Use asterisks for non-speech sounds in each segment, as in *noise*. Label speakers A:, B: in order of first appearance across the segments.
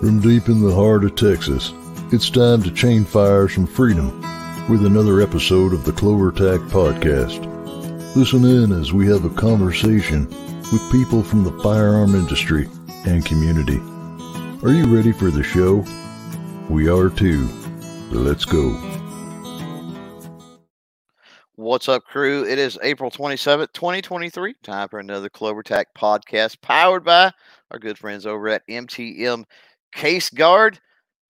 A: From deep in the heart of Texas, it's time to chain fires from freedom with another episode of the CloverTac Podcast. Listen in as we have a conversation with people from the firearm industry and community. Are you ready for the show? We are too. Let's go.
B: What's up, crew? It is April 27th, 2023. Time for another CloverTac podcast powered by our good friends over at MTM Case Guard.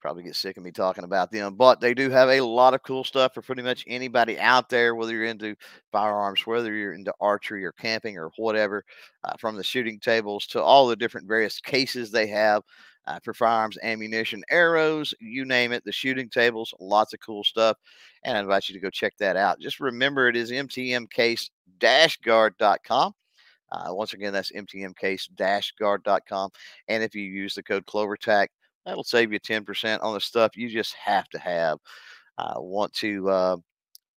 B: Probably get sick of me talking about them, but they do have a lot of cool stuff for pretty much anybody out there, whether you're into firearms, whether you're into archery or camping or whatever, uh, from the shooting tables to all the different various cases they have uh, for firearms, ammunition, arrows, you name it, the shooting tables, lots of cool stuff. And I invite you to go check that out. Just remember it is mtmcase-guard.com. Uh, once again, that's mtmcase-guard.com. And if you use the code CloverTac, that'll save you 10% on the stuff you just have to have. I uh, want to uh,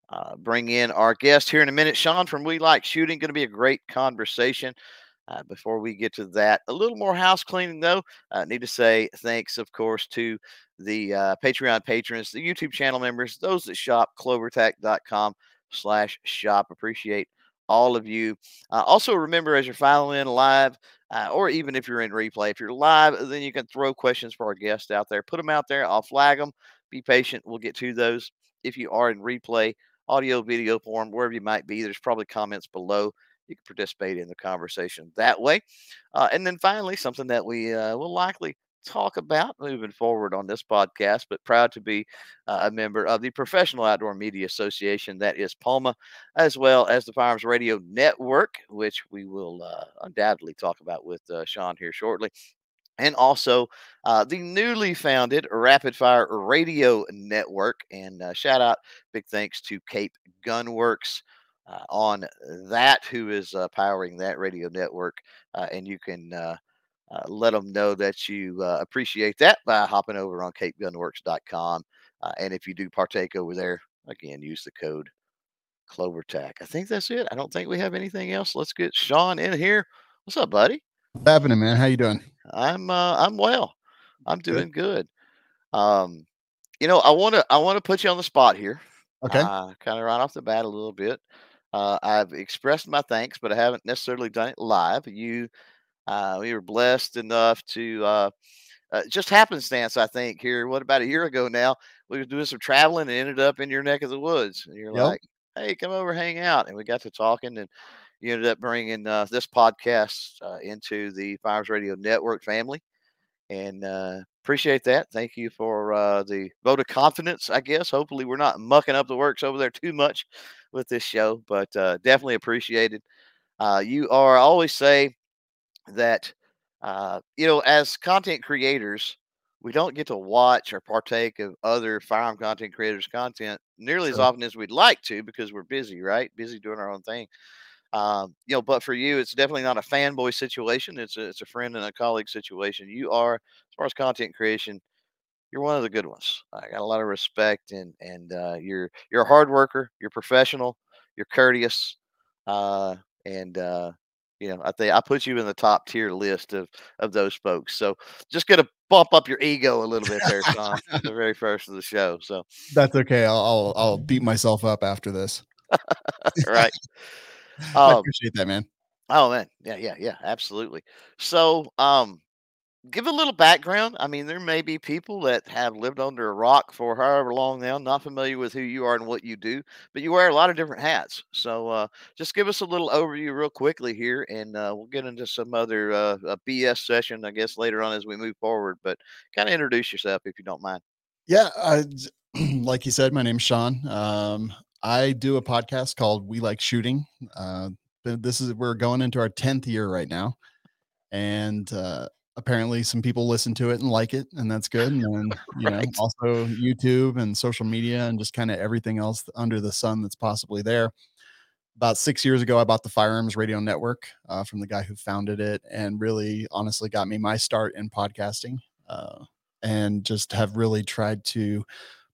B: uh, bring in our guest here in a minute. Shawn from We Like Shooting, going to be a great conversation. Uh, before we get to that, a little more house cleaning though. I need to say thanks, of course, to the uh, Patreon patrons, the YouTube channel members, those that shop clovertac.com slash shop. Appreciate all of you. Uh, also, remember as you're in live, uh, or even if you're in replay, if you're live, then you can throw questions for our guests out there. Put them out there. I'll flag them. Be patient. We'll get to those. If you are in replay, audio, video form, wherever you might be, there's probably comments below you can participate in the conversation that way. Uh, and then finally, something that we uh, will likely talk about moving forward on this podcast, but proud to be uh, a member of the Professional Outdoor Media Association, that is POMA, as well as the Firearms Radio Network, which we will uh, undoubtedly talk about with uh, Shawn here shortly. And also uh, the newly founded Rapid Fire Radio Network. And uh, shout out, big thanks to Cape Gunworks uh, on that, who is powering that radio network. And you can uh, uh, let them know that you uh, appreciate that by hopping over on capegunworks.com. and if you do partake over there, again, use the code CloverTac. I think that's it. I don't think we have anything else. Let's get Shawn in here. What's up, buddy?
C: What's happening, man? How you doing?
B: I'm I'm well. I'm doing good. good. Um, you know, I want to I want to put you on the spot here.
C: Okay.
B: Uh, kind of right off the bat a little bit. Uh, I've expressed my thanks, but I haven't necessarily done it live. You, uh, we were blessed enough to uh, uh, just happenstance, I think. Here, what about a year ago now? We were doing some traveling and ended up in your neck of the woods. And you're yep. like, "Hey, come over, hang out," and we got to talking, and you ended up bringing uh, this podcast uh, into the Firearms Radio Network family, and uh, appreciate that. Thank you for uh, the vote of confidence. I guess hopefully we're not mucking up the works over there too much with this show, but uh, definitely appreciated. Uh, you are I always say that uh, you know as content creators, we don't get to watch or partake of other firearm content creators' content nearly sure. as often as we'd like to because we're busy, right? Busy doing our own thing. Um, you know, but for you, it's definitely not a fanboy situation. It's a, it's a friend and a colleague situation. You are, as far as content creation, you're one of the good ones. I got a lot of respect, and and uh, you're you're a hard worker. You're professional. You're courteous, uh, and uh, you know I think I put you in the top tier list of of those folks. So just gonna bump up your ego a little bit there, Shawn. *laughs* the very first of the show. So
C: that's okay. I'll I'll, I'll beat myself up after this. *laughs*
B: right. *laughs*
C: Um, I appreciate that, man.
B: Oh man, yeah, yeah, yeah, absolutely. So, um, give a little background. I mean, there may be people that have lived under a rock for however long now, not familiar with who you are and what you do, but you wear a lot of different hats. So, uh, just give us a little overview real quickly here, and uh, we'll get into some other uh, BS session, I guess, later on as we move forward. But kind of introduce yourself if you don't mind.
C: Yeah, *clears throat* like you said, my name's Shawn. Um, I do a podcast called We Like Shooting. Uh, this is we're going into our tenth year right now, and uh, apparently some people listen to it and like it, and that's good. And then *laughs* you right. know, also YouTube and social media and just kind of everything else under the sun that's possibly there. About six years ago, I bought the Firearms Radio Network uh, from the guy who founded it, and really, honestly, got me my start in podcasting. Uh, and just have really tried to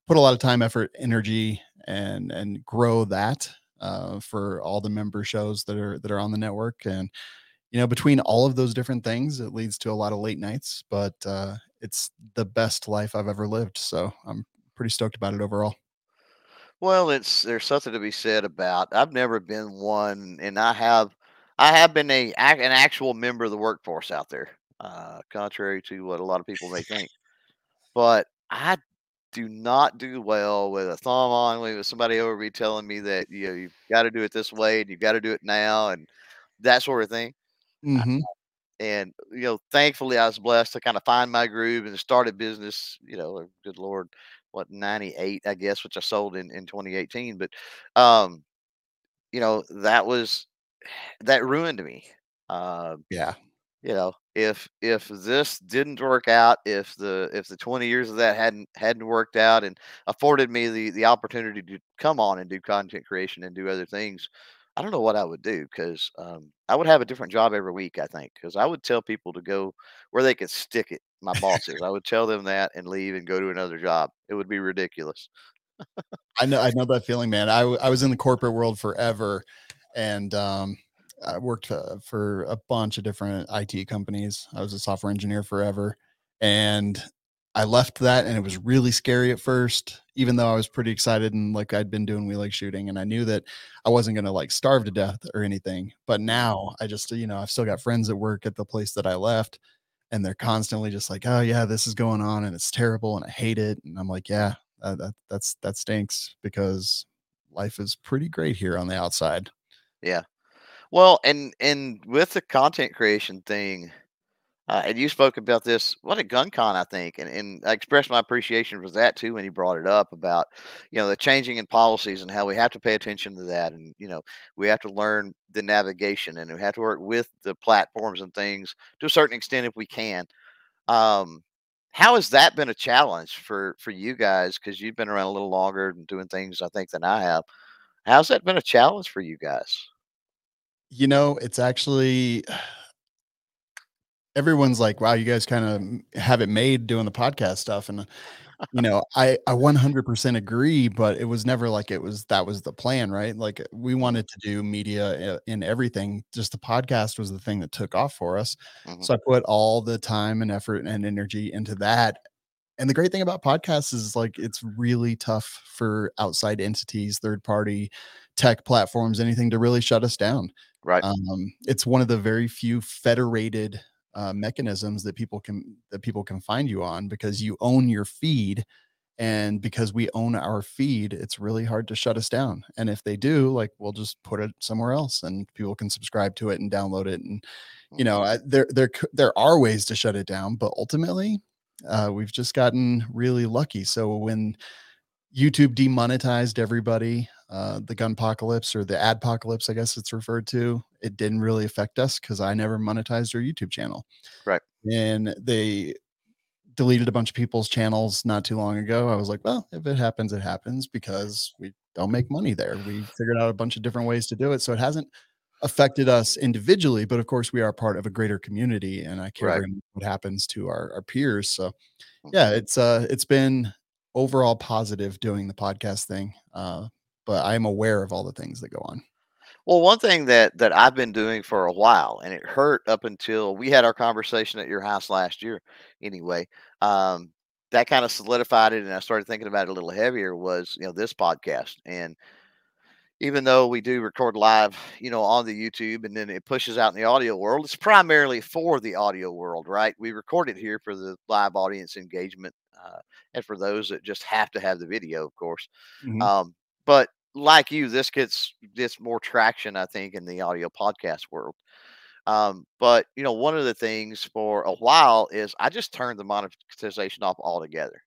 C: put a lot of time, effort, energy, and and grow that uh, for all the member shows that are that are on the network. And you know, between all of those different things, it leads to a lot of late nights, but uh, it's the best life I've ever lived. So I'm pretty stoked about it overall.
B: Well, it's there's something to be said about. I've never been one, and I have, I have been a an actual member of the workforce out there, uh, contrary to what a lot of people may think. But I do not do well with a thumb on with somebody over me telling me that you know you've got to do it this way and you've got to do it now and that sort of thing.
C: Hmm
B: And you know, thankfully, I was blessed to kind of find my groove and start a business. You know, good lord, what '98, I guess, which I sold in in 2018. But um, you know, that was *sighs* that ruined me. Uh,
C: Yeah.
B: you know, if if this didn't work out, if the if the 20 years of that hadn't hadn't worked out and afforded me the the opportunity to come on and do content creation and do other things, I don't know what I would do because um, I would have a different job every week. I think because I would tell people to go where they could stick it. My bosses, I would tell them that and leave and go to another job. It would be ridiculous.
C: I know I know that feeling, man. I w- I was in the corporate world forever, and um, I worked uh, for a bunch of different IT companies. I was a software engineer forever, and I left that, and it was really scary at first. Even though I was pretty excited and like I'd been doing we like shooting, and I knew that I wasn't gonna like starve to death or anything. But now I just you know I've still got friends that work at the place that I left, and they're constantly just like, oh yeah, this is going on, and it's terrible, and I hate it. And I'm like, yeah, uh, that that's that stinks because life is pretty great here on the outside.
B: Yeah. Well, and and with the content creation thing, Uh, and you spoke about this, what at GunCon, I think, and, and I expressed my appreciation for that too when you brought it up about, you know, the changing in policies and how we have to pay attention to that, and you know, we have to learn the navigation and we have to work with the platforms and things to a certain extent if we can. Um, how has that been a challenge for for you guys? Because you've been around a little longer and doing things, I think, than I have. How's that been a challenge for you guys?
C: You know, it's actually everyone's like, "Wow, you guys kind of have it made doing the podcast stuff," and you know, I I 100% agree, but it was never like it was that was the plan, right? Like we
B: Mhm,
C: wanted to do media uh, in everything. Just the podcast was the thing that took off for us.
B: mhm,
C: So I put all the time and effort and energy into that. And the great thing about podcasts is like it's really tough for outside entities, third party tech platforms, anything to really shut us down.
B: Right.
C: Um, it's one of the very few federated uh, mechanisms that people can that people can find you on because you own your feed. And because we own our feed it's really hard to shut us down. And if they do like we'll just put it somewhere else and people can subscribe to it and download it. And you know
B: mhm,
C: I, there there there are ways to shut it down but ultimately uh, we've just gotten really lucky. So when YouTube demonetized everybody. Uh, the gunpocalypse or the ad apocalypse, I guess it's referred to. It didn't really affect us because I never monetized our YouTube channel.
B: Right.
C: And they deleted a bunch of people's channels not too long ago. I was like, well, if it happens, it happens because we don't make money there. We *sighs* figured out a bunch of different ways to do it. So it hasn't affected us individually, but of course we are part of a greater community and I care
B: Right.
C: what happens to our, our peers. So
B: mhm.
C: yeah, it's uh it's been overall positive doing the podcast thing. Uh but I am aware of all the things that go on.
B: Well, one thing that that I've been doing for a while, and it hurt up until we had our conversation at your house last year. Anyway, um, that kind of solidified it, and I started thinking about it a little heavier. Was you know this podcast, and even though we do record live, you know, on the YouTube, and then it pushes out in the audio world, it's primarily for the audio world, right? We record it here for the live audience engagement, uh, and for those that just have to have the video, of course.
C: Mhm.
B: Um, but like you, this gets gets more traction, I think, in the audio podcast world. Um, but you know, one of the things for a while is I just turned the monetization off altogether.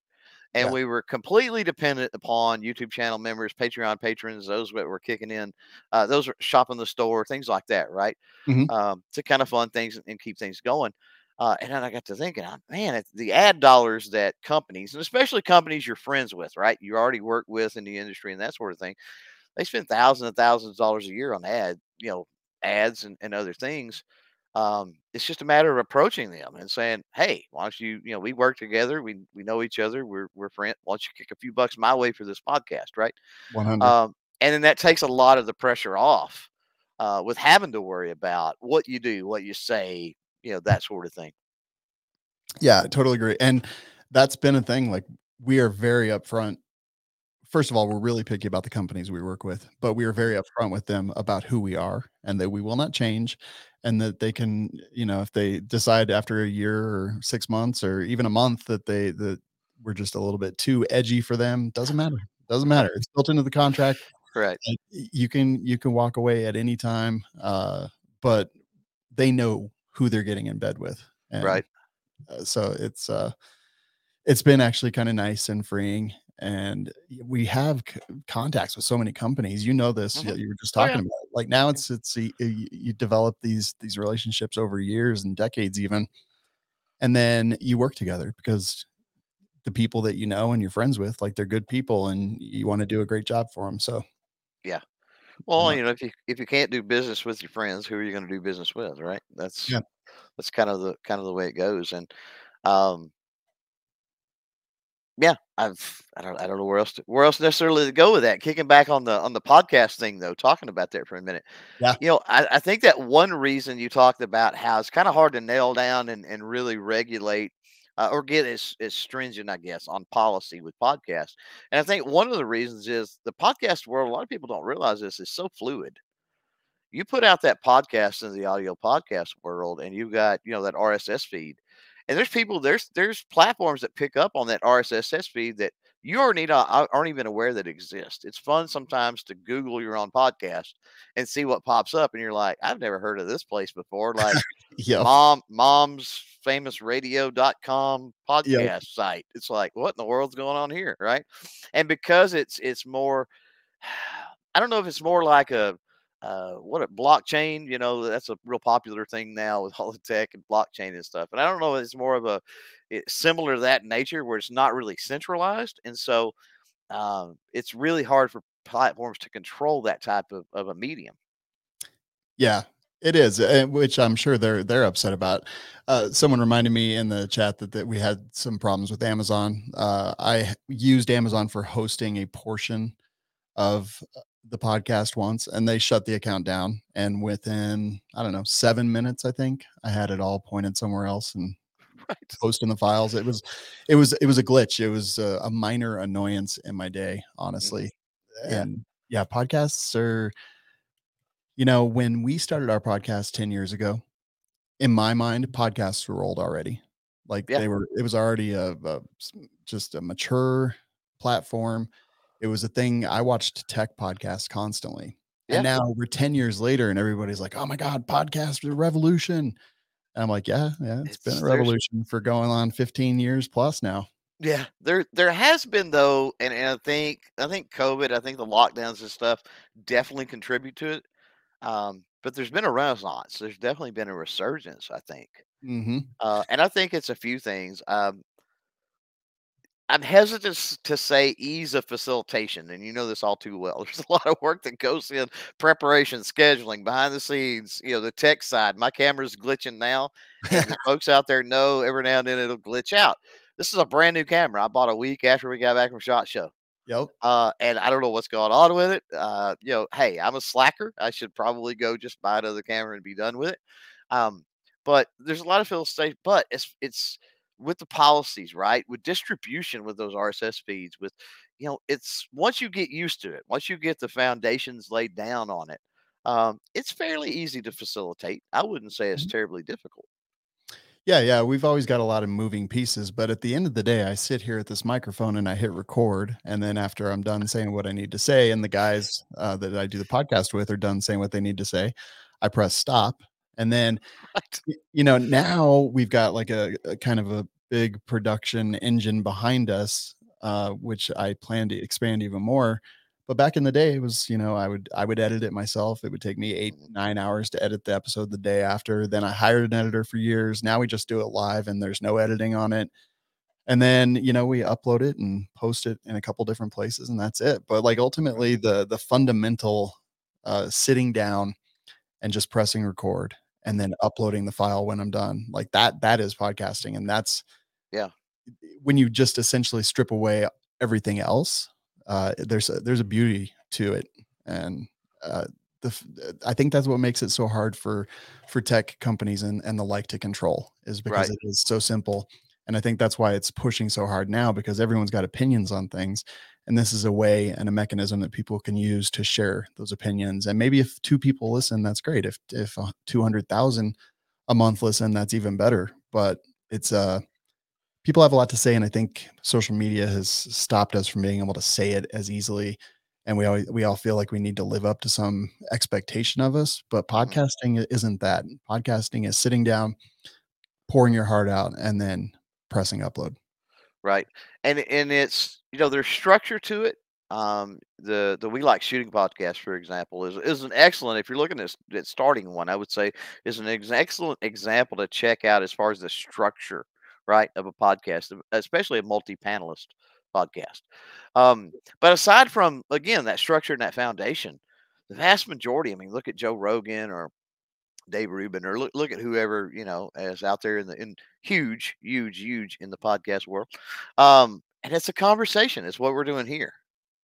B: And
C: Yeah.
B: we were completely dependent upon YouTube channel members, Patreon patrons, those that were kicking in, uh, those are shopping the store, things like that, right?
C: Mhm.
B: Um, to kind of fund things and keep things going. Uh, and then I got to thinking, man, it's the ad dollars that companies, and especially companies you're friends with, right? You already work with in the industry and that sort of thing they spend thousands and thousands of dollars a year on ad, you know, ads and, and other things. Um, it's just a matter of approaching them and saying, "Hey, why don't you, you know, we work together, we we know each other, we're we're friends. Why don't you kick a few bucks my way for this podcast, right?"
C: 100.
B: Um, and then that takes a lot of the pressure off uh, with having to worry about what you do, what you say, you know, that sort of thing.
C: Yeah, I totally agree. And that's been a thing. Like we are very upfront. First of all, we're really picky about the companies we work with, but we are very upfront with them about who we are and that we will not change and that they can, you know, if they decide after a year or six months or even a month that they that we're just a little bit too edgy for them, doesn't matter. *laughs* Doesn't matter. It's built into the contract.
B: Right.
C: You can you can walk away at any time. Uh, but they know who they're getting in bed with. And
B: Right.
C: uh, so it's uh it's been actually kind of nice and freeing and we have c- contacts with so many companies you know this
B: Mhm.
C: you were just
B: Oh, yeah.
C: talking about like now it's it's you develop these these relationships over years and decades even and then you work together because the people that you know and you're friends with like they're good people and you want to do a great job for them so
B: Well, you know, if you if you can't do business with your friends, who are you going to do business with, right? That's
C: Yeah.
B: that's kind of the kind of the way it goes. And um, yeah, I've I don't I don't know where else to, where else necessarily to go with that. Kicking back on the on the podcast thing though, talking about that for a minute.
C: Yeah.
B: You know, I, I think that one reason you talked about how it's kind of hard to nail down and, and really regulate uh, or get as, as stringent, I guess, on policy with podcasts. And I think one of the reasons is the podcast world, a lot of people don't realize this is so fluid you put out that podcast in the audio podcast world and you've got you know that rss feed and there's people there's there's platforms that pick up on that rss feed that you already not, aren't even aware that exist it's fun sometimes to google your own podcast and see what pops up and you're like i've never heard of this place before like
C: yeah
B: mom mom's famous radio.com podcast site it's like what in the world's going on here right and because it's it's more *sighs* i don't know if it's more like a uh, what a blockchain, you know, that's a real popular thing now with *laughs* all the tech and blockchain and stuff. And I don't know if it's more of a it's similar to that nature where it's not really centralized. And so um, it's really hard for platforms to control that type of, of a medium.
C: Yeah, it is, uh, which I'm sure they're they're upset about. Uh, someone reminded me in the chat that, that we had some problems with Amazon. Uh, I used Amazon for hosting a portion of uh, the podcast once, and they shut the account down. And within I don't know seven minutes, I think I had it all pointed somewhere else and
B: Right.
C: posting the files. It was it was it was a glitch. It was a, a minor annoyance in my day, honestly.
B: Yeah.
C: And yeah, podcasts are you know, when we started our podcast 10 years ago, in my mind, podcasts were old already. Like
B: Yeah.
C: they were, it was already a, a just a mature platform. It was a thing I watched tech podcasts constantly.
B: Yeah.
C: And now we're 10 years later and everybody's like, oh my God, podcast revolution. And I'm like, yeah, yeah, it's been a revolution for going on 15 years plus now.
B: Yeah, there there has been though, and, and I think I think COVID, I think the lockdowns and stuff definitely contribute to it. Um, but there's been a renaissance. There's definitely been a resurgence, I think.
C: Mm-hmm.
B: Uh, and I think it's a few things. Um, I'm hesitant to say ease of facilitation, and you know this all too well. *laughs* There's a lot of work that goes in preparation, scheduling, behind the scenes. You know, the tech side. My camera's glitching now, and *laughs* folks out there know every now and then it'll glitch out. This is a brand new camera I bought a week after we got back from Shot Show.
C: Yep.
B: Uh, and I don't know what's going on with it. Uh, you know, hey, I'm a slacker. I should probably go just buy another camera and be done with it. Um, but there's a lot of facilitation, but it's it's with the policies, right? With distribution with those RSS feeds, with you know, it's once you get used to it, once you get the foundations laid down on it, um, it's fairly easy to facilitate. I wouldn't say it's
C: Mhm.
B: terribly difficult.
C: Yeah, yeah, we've always got a lot of moving pieces, but at the end of the day, I sit here at this microphone and I hit record, and then after I'm done *laughs* saying what I need to say, and the guys uh, that I do the podcast with are done saying what they need to say, I press stop, and then you know now we've got like a, a kind of a big production engine behind us, uh, which I plan to expand even more. But back in the day, it was you know I would I would edit it myself. It would take me eight
B: Mhm.
C: nine hours to edit the episode the day after. Then I hired an editor for years. Now we just do it live, and there's no editing on it. And then you know we upload it and post it in a couple different places, and that's it. But like ultimately, the the fundamental uh, sitting down and just pressing record and then uploading the file when I'm done, like that that is podcasting, and that's
B: Yeah.
C: when you just essentially strip away everything else uh, there's a, there's a beauty to it and uh, the I think that's what makes it so hard for for tech companies and and the like to control is because
B: Right.
C: it is so simple. And I think that's why it's pushing so hard now because everyone's got opinions on things. And this is a way and a mechanism that people can use to share those opinions. And maybe if two people listen, that's great. If if uh, 200,000 a month listen, that's even better. But it's uh people have a lot to say and I think social media has stopped us from being able to say it as easily and we all we all feel like we need to live up to some expectation of us, but
B: Mhm.
C: podcasting isn't that. Podcasting is sitting down, pouring your heart out, and then pressing upload.
B: Right. And and it's you know, there's structure to it. Um, the the We Like Shooting podcast, for example, is is an excellent if you're looking at, at starting one, I would say is an ex- excellent example to check out as far as the structure, right, of a podcast, especially a multi-panelist podcast. Um, but aside from again that structure and that foundation, the vast majority, I mean, look at Joe Rogan or Dave Rubin or look look at whoever, you know, is out there in the in huge, huge, huge in the podcast world. Um, and it's a conversation. It's what we're doing here.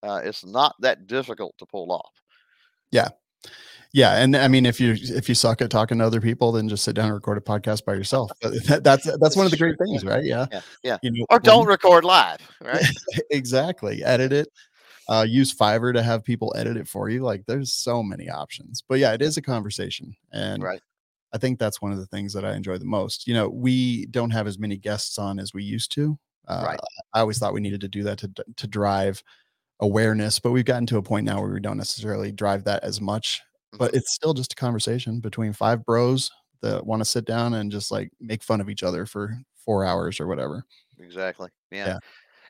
B: Uh, it's not that difficult to pull off.
C: Yeah. Yeah, and I mean, if you if you suck at talking to other people, then just sit down and record a podcast by yourself. *laughs* *laughs* That, that's that's one of the great things, right? Yeah,
B: Yeah, yeah.
C: you know,
B: Or don't
C: you-
B: record live, right? *laughs*
C: exactly edit it. Uh, use Fiverr to have people edit it for you. Like, there's so many options. But yeah, it is a conversation, and
B: Right.
C: I think that's one of the things that I enjoy the most. You know, we don't have as many guests on as we used to. Uh,
B: Right.
C: I always thought we needed to do that to to drive awareness, but we've gotten to a point now where we don't necessarily drive that as much. But
B: Mhm.
C: it's still just a conversation between five bros that want to sit down and just like make fun of each other for four hours or whatever.
B: Exactly. Yeah.
C: Yeah.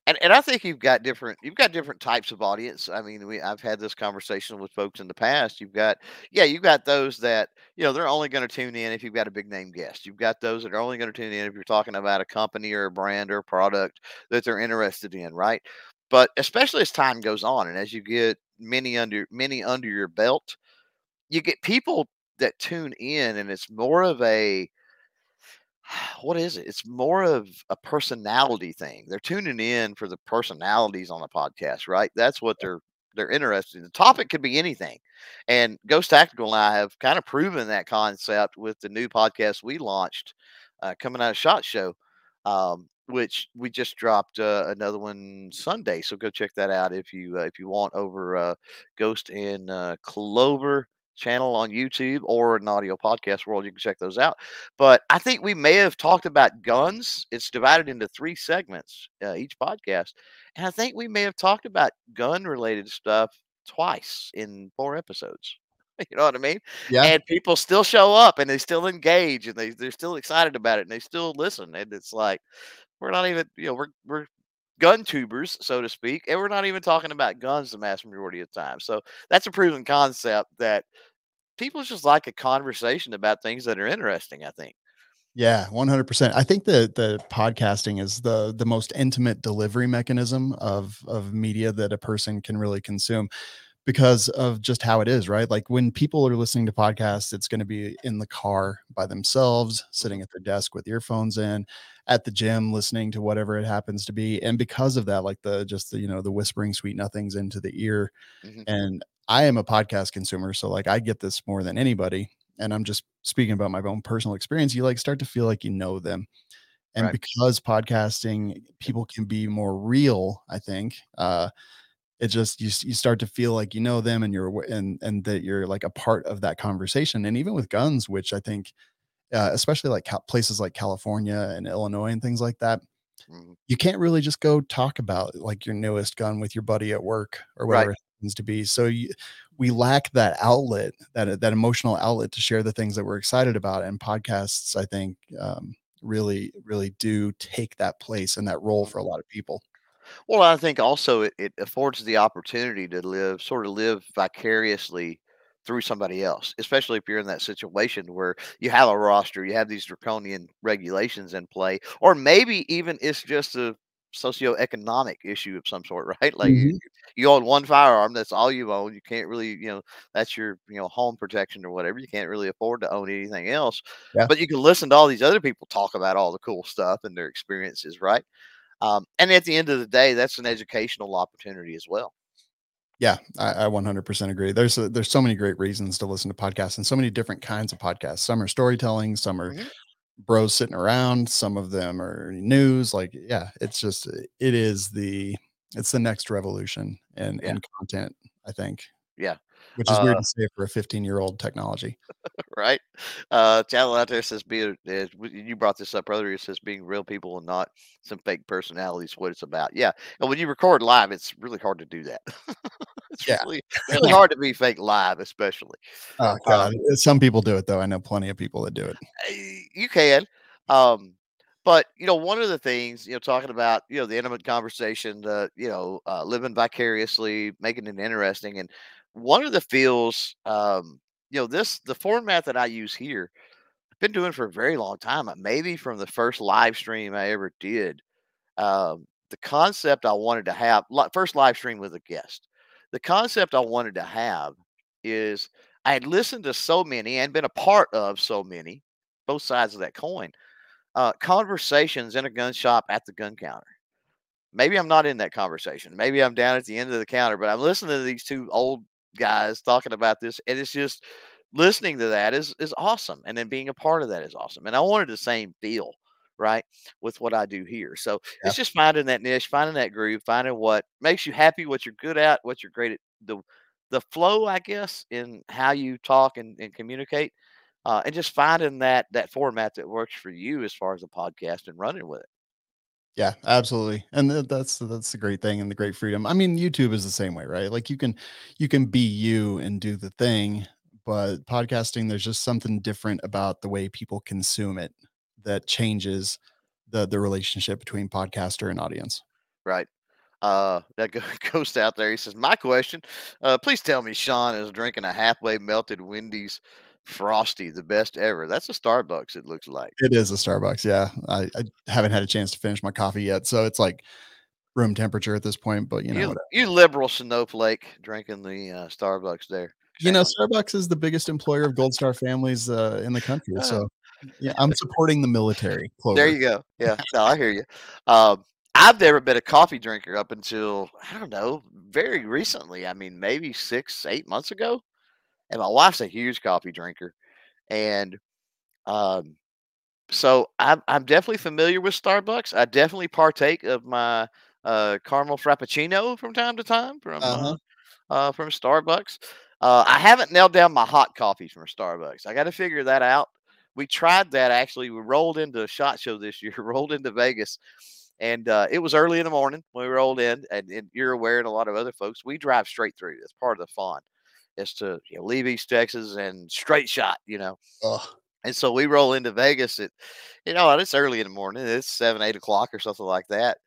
B: And and I think you've got different you've got different types of audience. I mean, we I've had this conversation with folks in the past. You've got yeah, you've got those that, you know, they're only going to tune in if you've got a big name guest. You've got those that are only going to tune in if you're talking about a company or a brand or a product that they're interested in, right? But especially as time goes on and as you get many under many under your belt, you get people that tune in and it's more of a *sighs* what is it? It's more of a personality thing. They're tuning in for the personalities on the podcast, right? That's what they're they're interested in. The topic could be anything. And Ghost Tactical and I have kind of proven that concept with the new podcast we launched uh, coming out of Shot Show, um, which we just dropped uh, another one Sunday. So go check that out if you uh, if you want over uh, Ghost and uh, Clover channel on YouTube or an audio podcast world. You can check those out. But I think we may have talked about guns. It's divided into three segments uh, each podcast, and I think we may have talked about gun related stuff twice in four episodes. *laughs* You know what I mean?
C: Yeah.
B: And people still show up and they still engage and they they're still excited about it and they still listen. And it's like we're not even you know we're we're gun tubers so to speak and we're not even talking about guns the mass majority of the time so that's a proven concept that people just like a conversation about things that are interesting i think
C: Yeah, 100%. I think the the podcasting is the the most intimate delivery mechanism of of media that a person can really consume because of just how it is, right? Like when people are listening to podcasts, it's going to be in the car by themselves, sitting at their desk with earphones in, at the gym listening to whatever it happens to be. And because of that, like the just the, you know, the whispering sweet nothings into the ear.
B: Mhm.
C: And I am a podcast consumer, so like I get this more than anybody. And I'm just speaking about my own personal experience. You like start to feel like you know them. And
B: Right.
C: because podcasting, people can be more real, I think. Uh, it just you, you start to feel like you know them and you're and and that you're like a part of that conversation and even with guns which i think uh, especially like Cal- places like california and illinois and things like that
B: Mhm.
C: you can't really just go talk about like your newest gun with your buddy at work or
B: Right.
C: whatever it happens to be so you, we lack that outlet that that emotional outlet to share the things that we're excited about and podcasts i think um, really really do take that place and that role for a lot of people
B: well i think also it, it affords the opportunity to live sort of live vicariously through somebody else especially if you're in that situation where you have a roster you have these draconian regulations in play or maybe even it's just a socioeconomic issue of some sort *laughs* right like you,
C: Mhm.
B: you own one firearm that's all you own you can't really you know that's your you know home protection or whatever you can't really afford to own anything else
C: Yeah.
B: but you can listen to all these other people talk about all the cool stuff and their experiences right um, and at the end of the day that's an educational opportunity as well
C: Yeah, I, I 100% agree. There's a, there's so many great reasons to listen to podcasts and so many different kinds of podcasts. Some are storytelling, some are
B: Mhm.
C: bros sitting around, some of them are news. Like, yeah, it's just it is the it's the next revolution and
B: Yeah.
C: in content, I think.
B: Yeah.
C: Which is
B: Uh,
C: weird to say for a 15 year old technology. *laughs*
B: right? Uh, channel out there says be a, is- w- you brought this up earlier. It says being real people and not some fake personalities. What it's about, yeah. And when you record live, it's really hard to do that. *laughs* it's
C: Yeah.
B: really *laughs* really hard to be fake live, especially.
C: Oh God, some people do it though. I know plenty of people that do it.
B: Uh, You can, um, but you know, one of the things you know, talking about you know the intimate conversation, the you know, uh, living vicariously, making it interesting, and one of the fields, um, you know, this the format that I use here I've been doing for a very long time. uh, Maybe from the first live stream I ever did. Um, the concept I wanted to have, first live stream with a guest. The concept I wanted to have is I had listened to so many and been a part of so many, both sides of that coin, uh, conversations in a gun shop at the gun counter. Maybe I'm not in that conversation. Maybe I'm down at the end of the counter, but I'm listening to these two old guys talking about this, and it's just listening to that is is awesome, and then being a part of that is awesome. And I wanted the same feel, right, with what I do here. So
C: Yeah.
B: it's just finding that niche, finding that groove, finding what makes you happy, what you're good at, what you're great at, the the flow, I guess, in how you talk and, and communicate, uh, and just finding that that format that works for you as far as a podcast and running with it.
C: Yeah, absolutely. And th- that's that's the great thing and the great freedom. I mean, YouTube is the same way, right? Like you can you can be you and do the thing, but podcasting there's just something different about the way people consume it that changes the the relationship between podcaster and audience.
B: Right. Uh, that *laughs* ghost out there. He says, "My question, uh, please tell me Shawn is drinking a halfway melted Wendy's Frosty, the best ever. That's a Starbucks. It looks like.
C: It is a Starbucks. Yeah. I, I haven't had a chance to finish my coffee yet. So it's like room temperature at this point, but you know,
B: You, you liberal snowflake drinking the uh, Starbucks there.
C: you know, Starbucks is the biggest employer of Gold Star families uh, in the country.
B: Ah.
C: So yeah, I'm supporting the military.
B: on- There you go. Yeah, no, I hear you. Um, I've never been a coffee drinker up until I don't know, very recently. I mean, maybe six, eight months ago. And my wife's a huge coffee drinker, and um, so I'm I'm definitely familiar with Starbucks. I definitely partake of my uh, caramel frappuccino from time to time from
C: Uh-huh.
B: uh, uh, from Starbucks. Uh, I haven't nailed down my hot coffee from Starbucks. I got to figure that out. We tried that actually. We rolled into a shot show this year. *laughs* Rolled into Vegas, and uh, it was early in the morning when we rolled in. And, and you're aware, and a lot of other folks, we drive straight through. That's part of the fun, is to you know, leave East Texas and straight shot. You know,
C: Ugh.
B: and so we roll into Vegas at, you know, and it's early in the morning. It's seven, eight o'clock or something like that.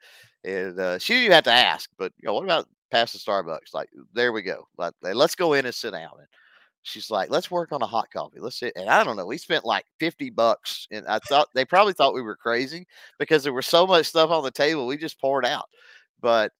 B: And uh, she didn't have to ask, but you know, what about past the Starbucks? Like, there we go. Like, let's go in and sit down. And she's like, let's work on a hot coffee. Let's sit. And I don't know. We spent like 50 bucks. And I thought they probably thought we were crazy because there was so much stuff on the table. We just poured out. But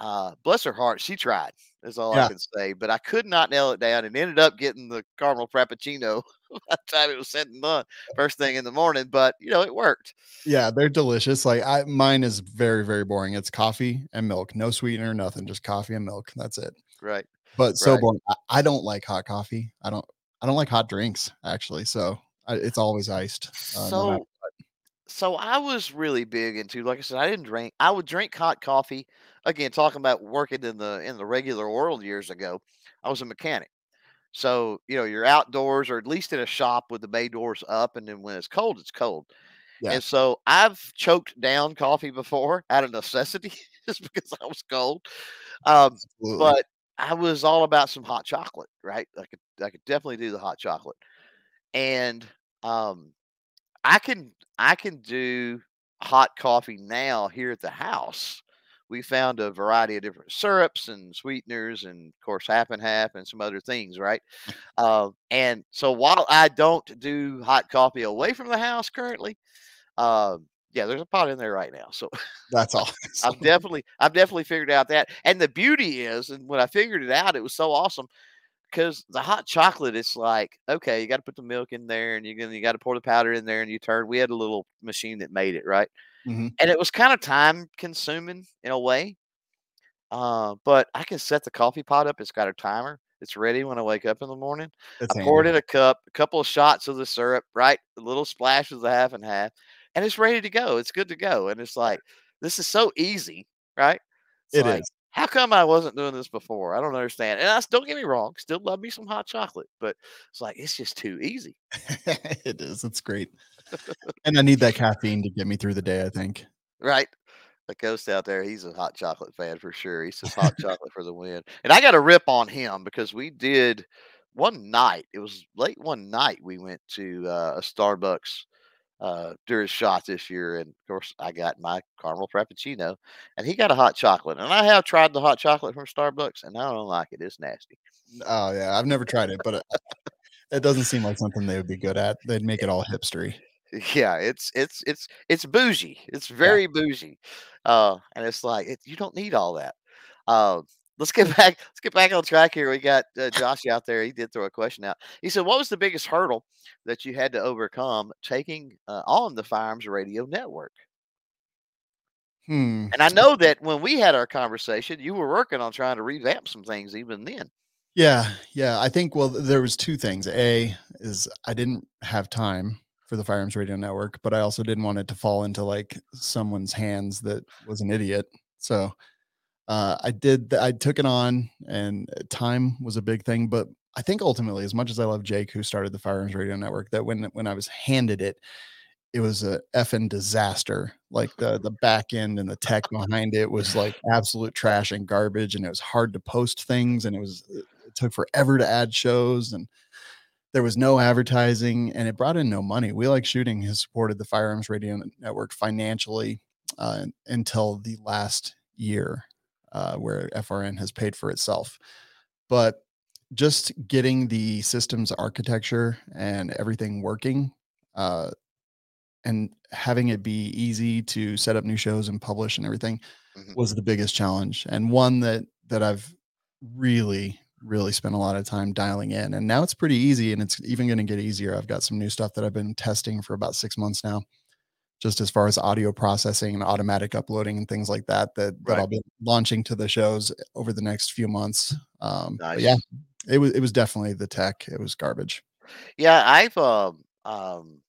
B: uh, bless her heart, she tried. Is all I can say. But I could not nail it down, and ended up getting the caramel frappuccino *laughs* by the time it was said and done, first thing in the morning. But you know, it worked.
C: Yeah, they're delicious. Like I mine is very, very boring. It's coffee and milk, no sweetener, nothing, just coffee and milk. That's it.
B: Right.
C: But so
B: Right.
C: boring. I, don't like hot coffee. I don't I don't like hot drinks actually. So I, it's always iced. uh, no
B: so, so I was really big into, like I said, I didn't drink. I would drink hot coffee. Again, talking about working in the in the regular world years ago, I was a mechanic. So you know, you're outdoors or at least in a shop with the bay doors up, and then when it's cold, it's cold.
C: Yeah.
B: And so I've choked down coffee before out of necessity, *laughs* just because I was cold. Um, but I was all about some hot chocolate, right? I could I could definitely do the hot chocolate. And um I can I can do hot coffee now here at the house. We found a variety of different syrups and sweeteners and of course half and half and some other things, right? Uh, and so while I don't do hot coffee away from the house currently, um yeah, there's a pot in there right now. So
C: That's *laughs* all.
B: I've definitely I've definitely figured out that. And the beauty is, and when I figured it out, it was so awesome because the hot chocolate, it's like, okay, you got to put the milk in there and you're gonna you got to pour the powder in there and you turn. We had a little machine that made it, right?
C: Mhm.
B: And it was kind of time consuming in a way. Uh, but I can set the coffee pot up. It's got a timer. It's ready when I wake up in the morning.
C: It's
B: I pour it in a cup, a couple of shots of the syrup, right? A little splash of the half and half, and it's ready to go. It's good to go. And it's like, this is so easy, right? It's
C: It
B: like,
C: is.
B: How come I wasn't doing this before? I don't understand. And I don't get me wrong, still love me some hot chocolate, but it's like it's just too easy, *laughs*
C: it is. It's great. And I need that caffeine to get me through the day, I think.
B: right? The ghost out there, he's a hot chocolate fan for sure. He says hot chocolate for the win. And I got a rip on him because we did one night, it was late one night, we went to uh, a Starbucks uh, during shot this year. And of course, I got my caramel frappuccino and he got a hot chocolate. And I have tried the hot chocolate from Starbucks and I don't like it. It's nasty.
C: Oh, yeah. I've never tried it, but it, it doesn't seem like something they would be good at. They'd make it all hipstery.
B: Yeah, it's it's it's it's bougie. It's
C: Yeah.
B: very bougie, uh, and it's like it, you don't need all that. Uh, let's get *laughs* back. Let's get back on track here. We got uh, Josh out there. He did throw a question out. He said, "What was the biggest hurdle that you had to overcome taking uh, on the Firearms Radio Network?"
C: Hmm.
B: And I know that when we had our conversation, you were working on trying to revamp some things even then.
C: Yeah, yeah. I think well, there was two things. A is I didn't have time for the Firearms Radio Network, but I also didn't want it to fall into like someone's hands that was an idiot. So uh, I did. th- I took it on, and uh, time was a big thing. But I think ultimately, as much as I love Jake, who started the Firearms Radio Network, that when when I was handed it, it was a effing disaster. Like the the back end and the tech behind it was like absolute trash and garbage, and it was hard to post things, and it was it took forever to add shows, and there was no advertising, and it brought in no money. We like shooting has supported the Firearms Radio Network financially uh, until the last year, uh, where FRN has paid for itself, but just getting the systems architecture and everything working uh, and having it be easy to set up new shows and publish and everything
B: Mhm.
C: was the biggest challenge and one that that I've really really spent a lot of time dialing in and now it's pretty easy and it's even going to get easier. I've got some new stuff that I've been testing for about 6 months now just as far as audio processing and automatic uploading and things like that that that
B: Right.
C: I'll be launching to the shows over the next few months. Um
B: Nice.
C: yeah, it was it was definitely the tech. It was garbage.
B: Yeah, I've um um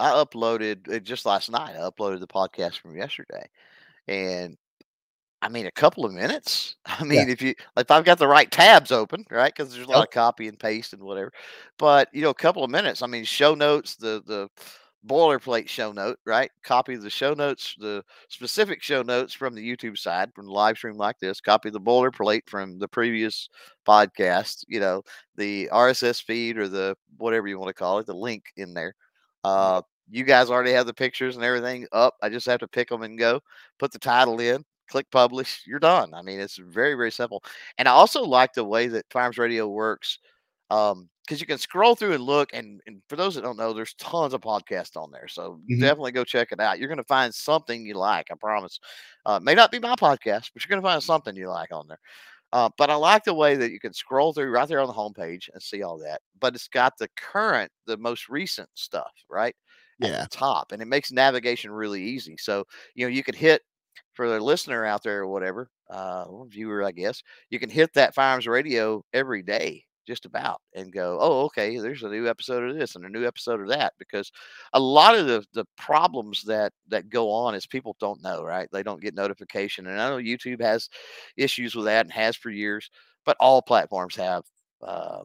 B: I uploaded uh, just last night. I uploaded the podcast from yesterday, and I mean, a couple of minutes. *laughs* I
C: Yeah.
B: mean, if you if I've got the right tabs open, right? Because there's a lot
C: Yep.
B: of copy and paste and whatever. But you know, a couple of minutes. I mean, show notes, the the boilerplate show note, right? Copy the show notes, the specific show notes from the YouTube side, from the live stream like this. Copy the boilerplate from the previous podcast. You know, the RSS feed or the whatever you want to call it, the link in there. Uh, you guys already have the pictures and everything up. I just have to pick them and go. Put the title in, click publish. You're done. I mean, it's very very simple. And I also like the way that Farms Radio works um because you can scroll through and look and, and for those that don't know there's tons of podcasts on there so
C: Mhm.
B: definitely go check it out you're going to find something you like i promise uh, may not be my podcast but you're going to find something you like on there uh, but i like the way that you can scroll through right there on the homepage and see all that but it's got the current the most recent stuff right at
C: Yeah.
B: the top and it makes navigation really easy so you know you could hit for the listener out there or whatever uh viewer i guess you can hit that Firearms Radio every day, just about, and go, oh, okay, there's a new episode of this and a new episode of that. Because a lot of the the problems that that go on is people don't know, right? They don't get notification, and I know YouTube has issues with that and has for years, but all platforms have. Uh,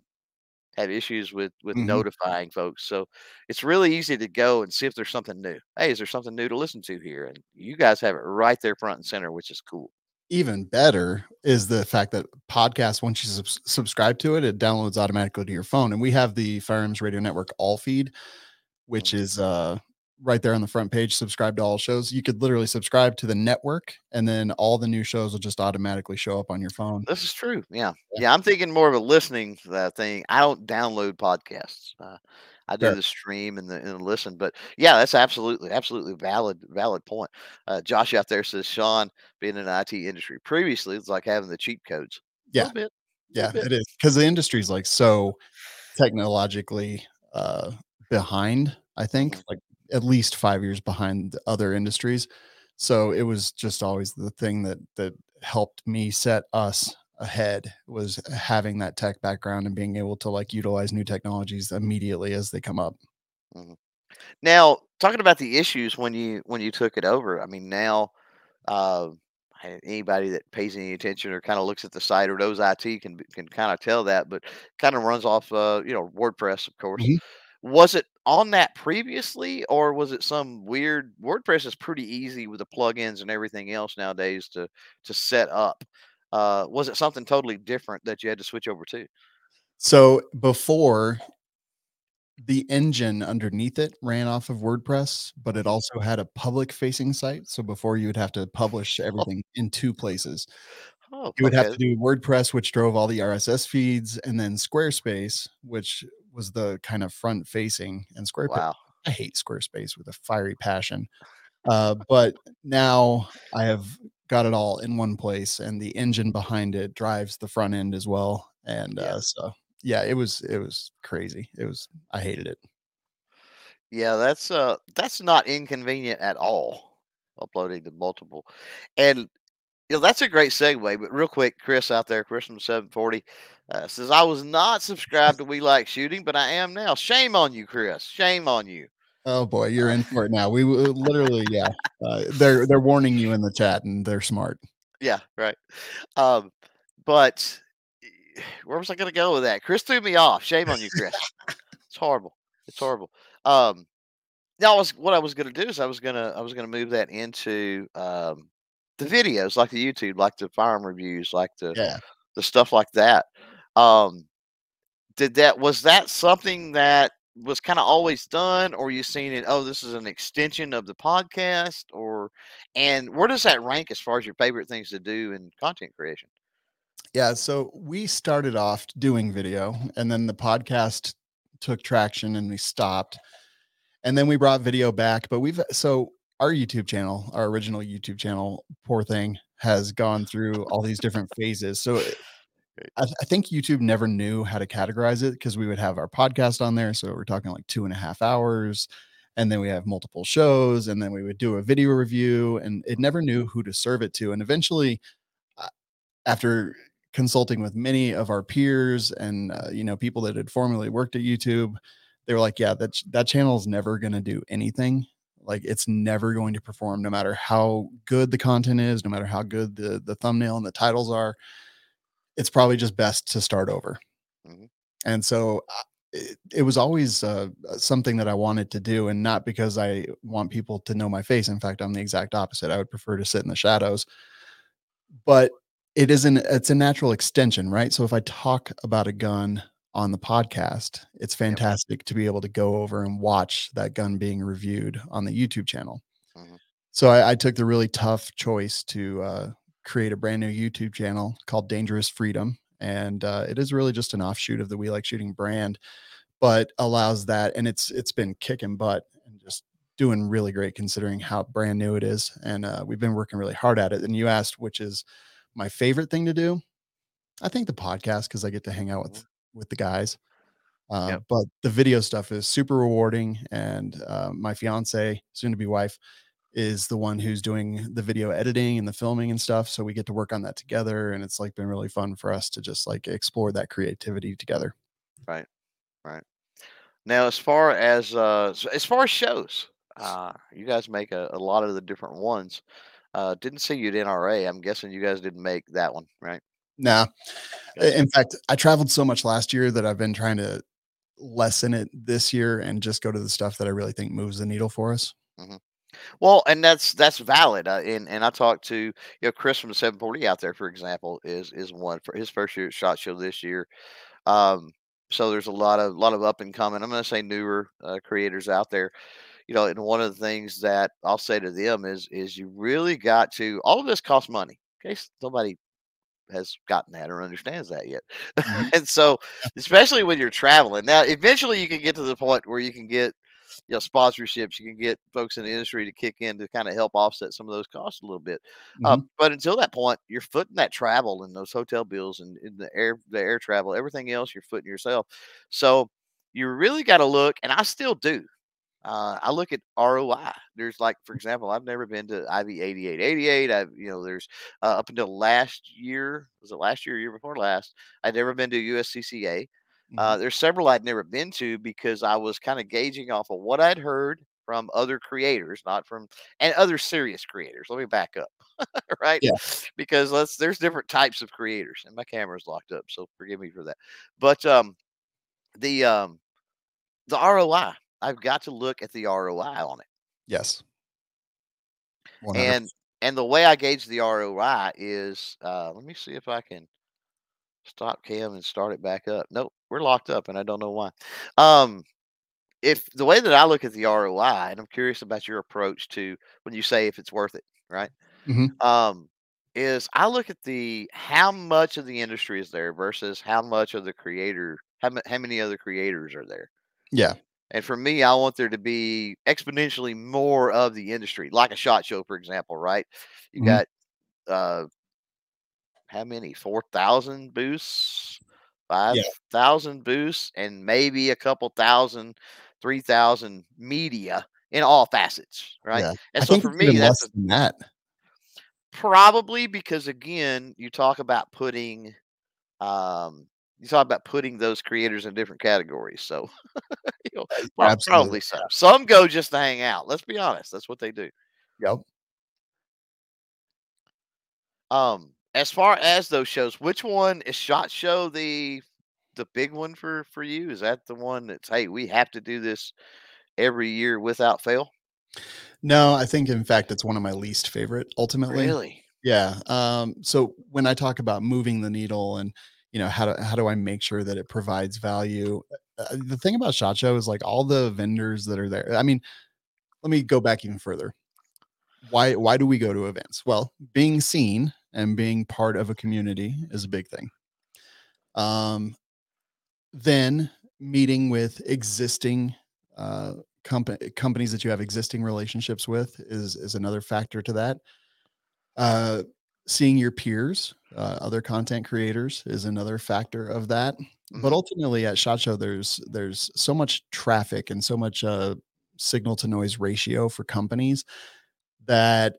B: have issues with with
C: Mhm.
B: notifying folks so it's really easy to go and see if there's something new hey is there something new to listen to here and you guys have it right there front and center which is cool
C: Even better is the fact that podcast, once you subs- subscribe to it, it downloads automatically to your phone. And we have the Firearms Radio Network all feed, which is uh, right there on the front page. Subscribe to all shows. You could literally subscribe to the network, and then all the new shows will just automatically show up on your phone.
B: This is true. Yeah.
C: Yeah.
B: Yeah. I'm thinking more of a listening uh, thing. I don't download podcasts. Uh, I do
C: Sure.
B: the stream and the, and listen. But yeah, that's absolutely, absolutely valid, valid point. Uh, Josh out there says, Shawn, being in the IT industry previously, it's like having the cheat codes.
C: Yeah.
B: bit.
C: Yeah,
B: bit.
C: it is because the industry is like so technologically uh, behind. I think
B: Mhm.
C: like at least five years behind the other industries. So it was just always the thing that that helped me set us ahead was having that tech background and being able to like utilize new technologies immediately as they come up.
B: Mhm. Now, talking about the issues when you when you took it over, I mean, now uh, anybody that pays any attention or kind of looks at the site or knows IT can can kind of tell that, but kind of runs off, uh, you know, WordPress, of course.
C: Mhm.
B: Was it on that previously, or was it some weird? WordPress is pretty easy with the plugins and everything else nowadays to to set up. Uh, was it something totally different that you had to switch over to?
C: So before the engine underneath it ran off of WordPress, but it also had a public facing site. So before you would have to publish *laughs* everything in two places.
B: Oh,
C: You would have to do WordPress, which drove all the RSS feeds, and then Squarespace, which was the kind of front facing. And Squarespace,
B: Wow.
C: I hate Squarespace with a fiery passion. Uh, but now I have got it all in one place, and the engine behind it drives the front end as well. And
B: Yeah.
C: uh, so, yeah, it was it was crazy. It was I hated it.
B: Yeah, that's uh that's not inconvenient at all. Uploading to multiple. And you know, that's a great segue. But real quick, Chris out there, Chris from 740, uh, says I was not subscribed to We Like Shooting, but I am now. Shame on you, Chris. Shame on you.
C: Oh boy, you're in for it now. We *laughs* literally, yeah. Uh, they're they're warning you in the chat, and they're smart.
B: Yeah, right. Um, but eh, where was I gonna go with that? Chris threw me off. Shame on you, Chris. it's horrible. It's horrible. Um now I was what I was gonna do is I was gonna I was gonna move that into um the videos like the YouTube, like the firearm reviews, like the
C: Yeah.
B: the stuff like that. Um did that was that something that was kind of always done or you seen it oh this is an extension of the podcast or and where does that rank as far as your favorite things to do in content creation
C: Yeah, so we started off doing video and then the podcast took traction and we stopped. And then we brought video back, but we've so our YouTube channel, our original YouTube channel, poor thing, has gone through all these different phases. So I, I think YouTube never knew how to categorize it because we would have our podcast on there. So we're talking like two and a half hours. And then we have multiple shows, and then we would do a video review, and it never knew who to serve it to. And eventually, uh, after consulting with many of our peers and uh, you know people that had formerly worked at YouTube, they were like, "Yeah, that ch- that channel is never going to do anything. Like it's never going to perform, no matter how good the content is, no matter how good the the thumbnail and the titles are. It's probably just best to start over."
B: Mhm.
C: And so. uh, It, it was always uh, something that I wanted to do, and not because I want people to know my face. In fact, I'm the exact opposite. I would prefer to sit in the shadows but it isn't it's a natural extension right so if i talk about a gun on the podcast it's fantastic to be able to go over and watch that gun being reviewed on the youtube channel
B: Mhm.
C: so I, I took the really tough choice to uh, create a brand new youtube channel called dangerous freedom and uh, it is really just an offshoot of the we like shooting brand but allows that and it's it's been kicking butt and just doing really great considering how brand new it is and uh, we've been working really hard at it and you asked which is my favorite thing to do i think the podcast because i get to hang out with with the guys uh,
B: Yep.
C: but the video stuff is super rewarding and uh, my fiance soon to be wife is the one who's doing the video editing and the filming and stuff so we get to work on that together and it's like been really fun for us to just like explore that creativity together
B: right right now as far as uh as far as shows uh you guys make a, a lot of the different ones uh didn't see you at nra i'm guessing you guys didn't make that one right
C: Nah.
B: Gotcha.
C: In fact, I traveled so much last year that I've been trying to lessen it this year and just go to the stuff that I really think moves the needle for us.
B: Well, and that's that's valid. Uh, and and I talked to you know Chris from the 740 out there, for example, is is one for his first year at Shot Show this year. Um, so there's a lot of lot of up and coming. I'm going to say newer uh, creators out there. You know, and one of the things that I'll say to them is is you really got to. All of this costs money. In case nobody has gotten that or understands that yet.
C: Mhm. *laughs*
B: and so, especially when you're traveling, now eventually you can get to the point where you can get you know sponsorships you can get folks in the industry to kick in to kind of help offset some of those costs a little bit uh,
C: Mhm.
B: but until that point you're footing that travel and those hotel bills and, and the air the air travel everything else you're footing yourself so you really got to look and i still do uh, I look at ROI. There's like, for example, I've never been to IV 8888. I've, you know, there's uh, up until last year, was it last year, year before last? I'd never been to USCCA. Uh,
C: Mhm.
B: there's several I'd never been to because I was kind of gauging off of what I'd heard from other creators, not from and other serious creators. Let me back up, *laughs* right?
C: Yeah.
B: Because let's there's different types of creators, and my camera's locked up, so forgive me for that. But um, the um, the ROI, I've got to look at the ROI on it,
C: Yes. 100.
B: and and the way I gauge the ROI is, uh, let me see if I can stop cam and start it back up. Nope, we're locked up, and I don't know why. Um, if the way that I look at the ROI, and I'm curious about your approach to when you say if it's worth it, right?
C: Mhm.
B: Um, is I look at the how much of the industry is there versus how much of the creator, how, ma- how many other creators are there.
C: Yeah.
B: And for me, I want there to be exponentially more of the industry, like a shot show, for example, right? You
C: Mhm.
B: got uh how many? Four thousand booths, 5,000
C: Yeah.
B: thousand booths, and maybe a couple thousand, three thousand media in all facets, right?
C: Yeah.
B: And
C: I
B: so for me, that's a,
C: that.
B: probably because again, you talk about putting um you talk about putting those creators in different categories. So *laughs* you know, prob-
C: absolutely
B: probably so. Some go just to hang out. Let's be honest. That's what they do.
C: Yep.
B: Um, as far as those shows, which one is Shot Show the the big one for for you? Is that the one that's hey, we have to do this every year without fail?
C: No, I think in fact it's one of my least favorite ultimately.
B: Really?
C: Yeah. Um, so when I talk about moving the needle and you know how do how do I make sure that it provides value? Uh, the thing about Shot Show is like all the vendors that are there. I mean, let me go back even further. Why why do we go to events? Well, being seen and being part of a community is a big thing. Um, then meeting with existing uh, company companies that you have existing relationships with is is another factor to that. Uh, seeing your peers, uh, other content creators, is another factor of that. But
B: Mhm.
C: ultimately, at Shot Show, there's there's so much traffic and so much uh, signal to noise ratio for companies that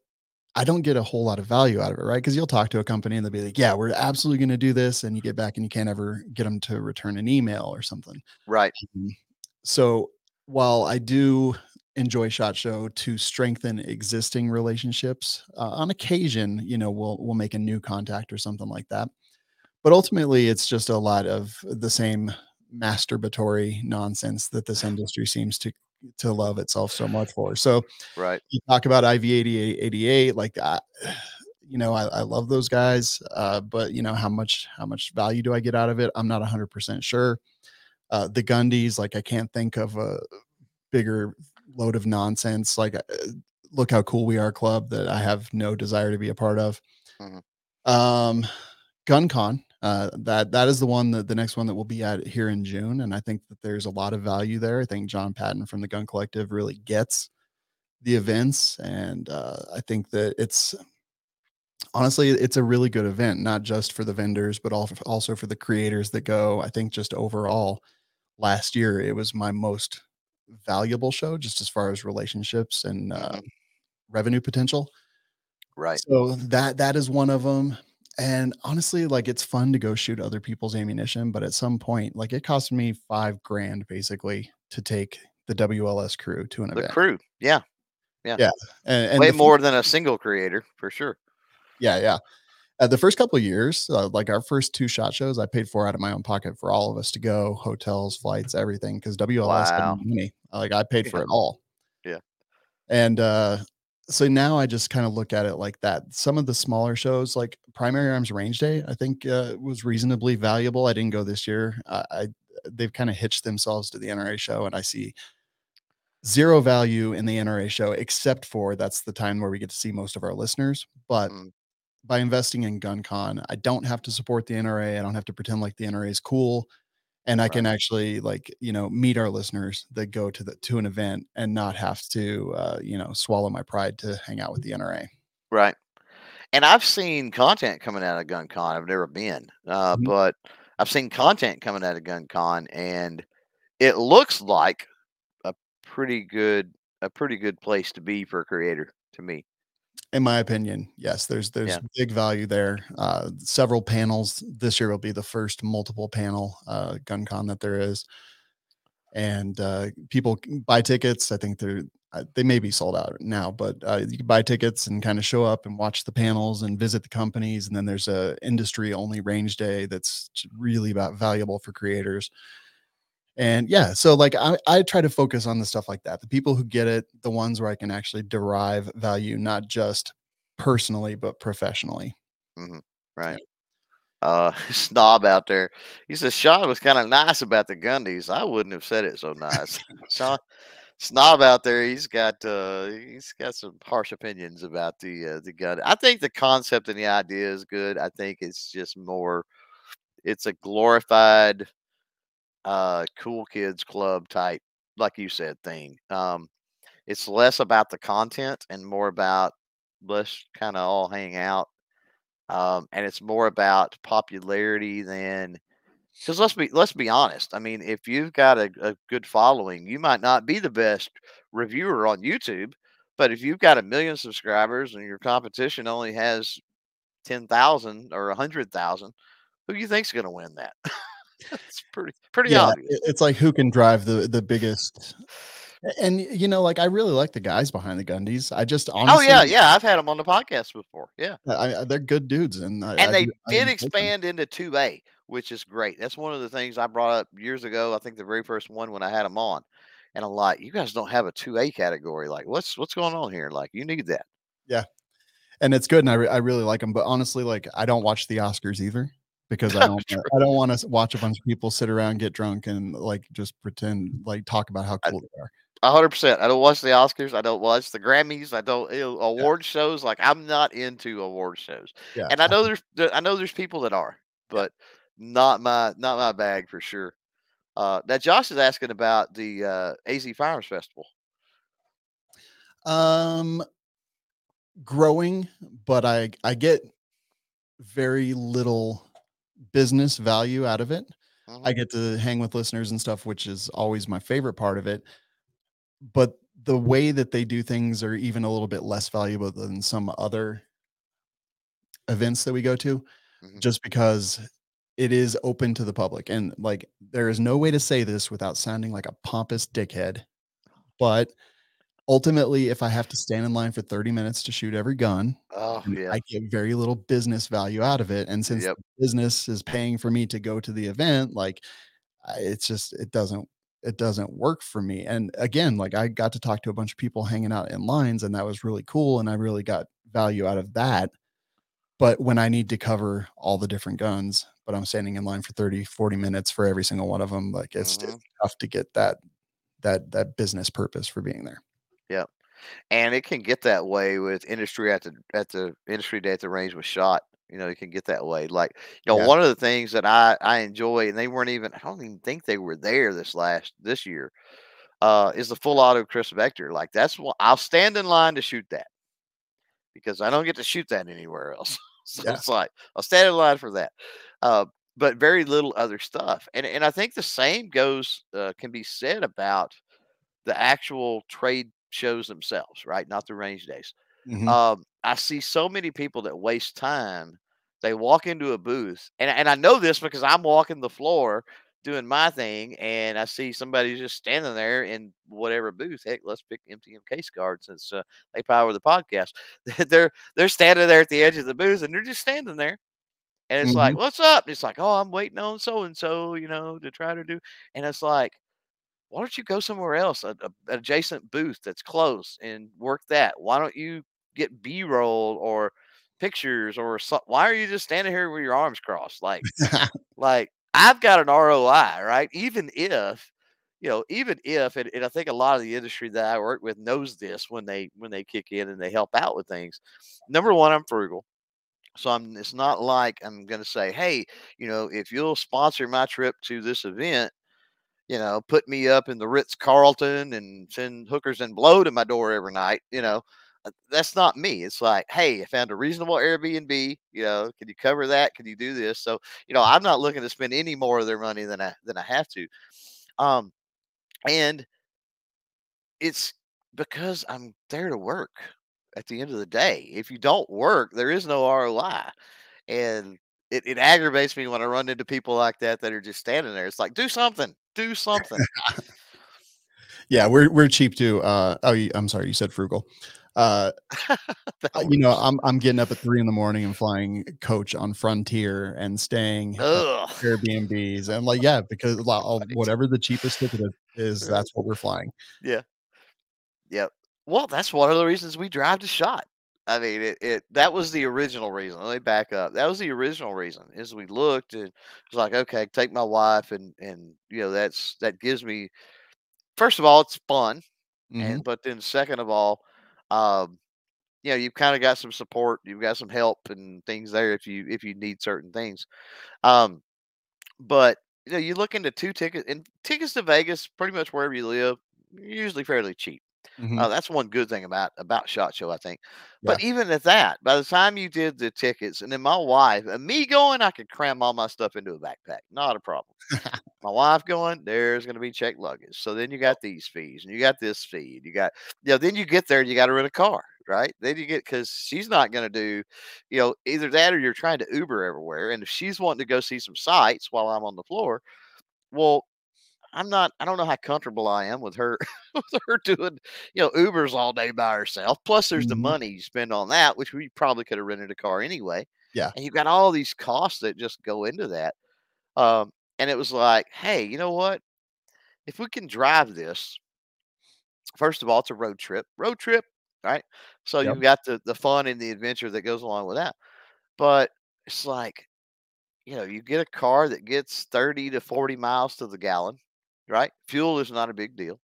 C: I don't get a whole lot of value out of it, right? Because you'll talk to a company and they'll be like, "Yeah, we're absolutely going to do this," and you get back and you can't ever get them to return an email or something.
B: Right.
C: Mhm. So while I do enjoy Shot Show to strengthen existing relationships, uh, on occasion, you know, we'll we'll make a new contact or something like that. But ultimately, it's just a lot of the same masturbatory nonsense that this *sighs* industry seems to to love itself so much for. So
B: Right.
C: you talk about IV 8888, like I, *sighs* you know, I, I love those guys, uh, but you know how much how much value do I get out of it? I'm not 100 percent sure. Uh, the Gundies, like I can't think of a bigger load of nonsense. Like, uh, look how cool we are, club that I have no desire to be a part of.
B: Mhm.
C: Um, GunCon, uh, that that is the one that the next one that we'll be at here in June, and I think that there's a lot of value there. I think Jon Patton from the Gun Collective really gets the events, and uh, I think that it's honestly it's a really good event, not just for the vendors, but also for the creators that go. I think just overall, last year it was my most valuable show, just as far as relationships and uh,
B: Mhm.
C: revenue potential.
B: Right.
C: So that that is one of them. And honestly, like it's fun to go shoot other people's ammunition, but at some point, like it cost me five grand basically to take the WLS crew to an
B: The
C: event.
B: crew. Yeah.
C: Yeah, yeah, and, and
B: Way
C: the
B: more than a single creator for sure.
C: yeah, yeah. Uh, the first couple of years, uh, like our first two shot shows, I paid for out of my own pocket for all of us to go, hotels, flights, everything, because WLS
B: Wow.
C: money. Like I paid for
B: Yeah.
C: it all.
B: Yeah.
C: And uh so now I just kind of look at it like that. Some of the smaller shows, like Primary Arms Range Day, I think uh, was reasonably valuable. I didn't go this year. I, I they've kind of hitched themselves to the NRA show, and I see zero value in the NRA show, except for that's the time where we get to see most of our listeners. But
B: Mm.
C: by investing in GunCon, I don't have to support the NRA. I don't have to pretend like the NRA is cool. And I can actually like, you know, meet our listeners that go to the to an event and not have to uh, you know, swallow my pride to hang out with the NRA.
B: Right. And I've seen content coming out of gun con I've never been, uh,
C: Mhm.
B: but I've seen content coming out of gun con and it looks like a pretty good a pretty good place to be for a creator to me.
C: In my opinion, yes, there's there's
B: Yeah.
C: big value there. Uh, several panels this year will be the first multiple panel uh, gun con that there is, and uh, people buy tickets. I think they're uh, they may be sold out now, but uh, you can buy tickets and kind of show up and watch the panels and visit the companies. And then there's a industry only range day that's really about valuable for creators. And yeah, so like I, I try to focus on the stuff like that. The people who get it, the ones where I can actually derive value, not just personally, but professionally.
B: Right. Uh *laughs* snob out there. He says Shawn was kind of nice about the Gundies. I wouldn't have said it so nice. *laughs* *laughs* Sean snob out there, he's got uh he's got some harsh opinions about the uh, the gun. I think the concept and the idea is good. I think it's just more it's a glorified uh cool kids club type like you said thing. Um it's less about the content and more about let's kind of all hang out um, and it's more about popularity than because let's be let's be honest. I mean, if you've got a, a good following, you might not be the best reviewer on YouTube, but if you've got a million subscribers and your competition only has ten thousand or a hundred thousand, who do you think's going to win that? *laughs* *laughs* it's pretty pretty
C: Yeah,
B: obvious.
C: it- it's like who can drive the the biggest. And you know, like I really like the guys behind the Gundies. I just honestly, oh
B: yeah, yeah. I've had them on the podcast before. Yeah.
C: I, they're good dudes, and I
B: and they
C: I
B: did expand into 2A, which is great. That's one of the things I brought up years ago. I think the very first one when I had them on, and I'm like, you guys don't have a 2A category. Like, what's what's going on here? Like, you need that.
C: Yeah, and it's good, and I, re- I really like them. But honestly, like I don't watch the Oscars either because I *laughs* don't I don't want to watch a bunch of people sit around, get drunk, and like just pretend like talk about how
B: I-
C: cool they are.
B: A hundred percent. I don't watch the Oscars. I don't watch the Grammys. I don't you know, award shows. Like, I'm not into award shows.
C: Yeah,
B: And I know there's I know there's people that are, but not my not my bag for sure. Uh, now Josh is asking about the uh, AZ Firearms Festival.
C: um growing, but I I get very little business value out of it.
B: Mhm.
C: I get to hang with listeners and stuff, which is always my favorite part of it. But the way that they do things are even a little bit less valuable than some other events that we go to,
B: Mhm.
C: just because it is open to the public. And like, there is no way to say this without sounding like a pompous dickhead. But ultimately, if I have to stand in line for 30 minutes to shoot every gun,
B: oh yeah.
C: I get very little business value out of it. And since
B: Yep.
C: business is paying for me to go to the event, like it's just it doesn't it doesn't work for me. And again, like I got to talk to a bunch of people hanging out in lines, and that was really cool. And I really got value out of that. But when I need to cover all the different guns, but I'm standing in line for 30, 40 minutes for every single one of them, like it's,
B: Mhm.
C: it's tough to get that that that business purpose for being there.
B: And it can get that way with industry at the at the industry day at the range with shot. You know, it can get that way. Like, you know,
C: Yeah.
B: one of the things that I I enjoy, and they weren't even I don't even think they were there this last this year, uh, is the full auto Kriss Vector. Like that's what I'll stand in line to shoot that because I don't get to shoot that anywhere else. *laughs* so
C: Yeah.
B: it's like I'll stand in line for that. Uh, but very little other stuff. And and I think the same goes uh, can be said about the actual trade shows themselves, right? Not the range days.
C: Mhm.
B: Um, I see so many people that waste time. They walk into a booth, and and I know this because I'm walking the floor doing my thing, and I see somebody just standing there in whatever booth. Heck, let's pick MTM Case-Gard since uh, they power the podcast. *laughs* they're they're standing there at the edge of the booth, and they're just standing there. And it's like, what's up? And it's like, oh, I'm waiting on so and so, you know, to try to do. And it's like, why don't you go somewhere else, a, a, an adjacent booth that's close, and work that? Why don't you get B roll or pictures or so, why are you just standing here with your arms crossed? Like, *laughs* like I've got an ROI, right? Even if, you know, even if, and, and I think a lot of the industry that I work with knows this when they when they kick in and they help out with things. Number one, I'm frugal. So I'm it's not like I'm gonna say, hey, you know, if you'll sponsor my trip to this event, you know, put me up in the Ritz Carlton and send hookers and blow to my door every night, you know. uh, That's not me. It's like, hey, I found a reasonable Airbnb. You know, can you cover that? Can you do this? So, you know, I'm not looking to spend any more of their money than I than I have to. Um, and it's because I'm there to work at the end of the day. If you don't work, there is no ROI. And it, it aggravates me when I run into people like that that are just standing there. It's like, do something, do something. *laughs*
C: yeah, we're we're cheap too. Uh, oh, I'm sorry, you said frugal. Uh, *laughs* uh you know, I'm I'm getting up at three in the morning and flying coach on Frontier and staying Airbnbs and like *laughs* yeah, because whatever the cheapest ticket is, that's what we're flying.
B: Yeah. Yep. Well, that's one of the reasons we drive to shot. I mean, it, it that was the original reason. Let me back up. That was the original reason. Is we looked and it's like, okay, take my wife and and you know that's that gives me. First of all, it's fun, mm-hmm. and but then second of all, um, you know, you've kind of got some support, you've got some help and things there if you if you need certain things. Um, but you know, you look into two tickets and tickets to Vegas, pretty much wherever you live, usually fairly cheap. Mm-hmm. Uh, that's one good thing about about Shot Show, I think. Yeah. But even at that, by the time you did the tickets, and then my wife and me going, I could cram all my stuff into a backpack, not a problem. *laughs* my wife going, there's going to be checked luggage. So then you got these fees, and you got this fee, and you got, you know, then you get there, and you got to rent a car, right? Then you get because she's not going to do, you know, either that or you're trying to Uber everywhere, and if she's wanting to go see some sights while I'm on the floor, well, I'm not. I don't know how comfortable I am with her *laughs* with her doing you know Ubers all day by herself. Plus, there's mm-hmm. the money you spend on that, which we probably could have rented a car anyway.
C: Yeah,
B: and you've got all these costs that just go into that. Um, and it was like, hey, you know what? If we can drive this, first of all, it's a road trip. Road trip, right? So yep. you've got the the fun and the adventure that goes along with that. But it's like, you know, you get a car that gets 30 to 40 miles to the gallon right? Fuel is not a big deal.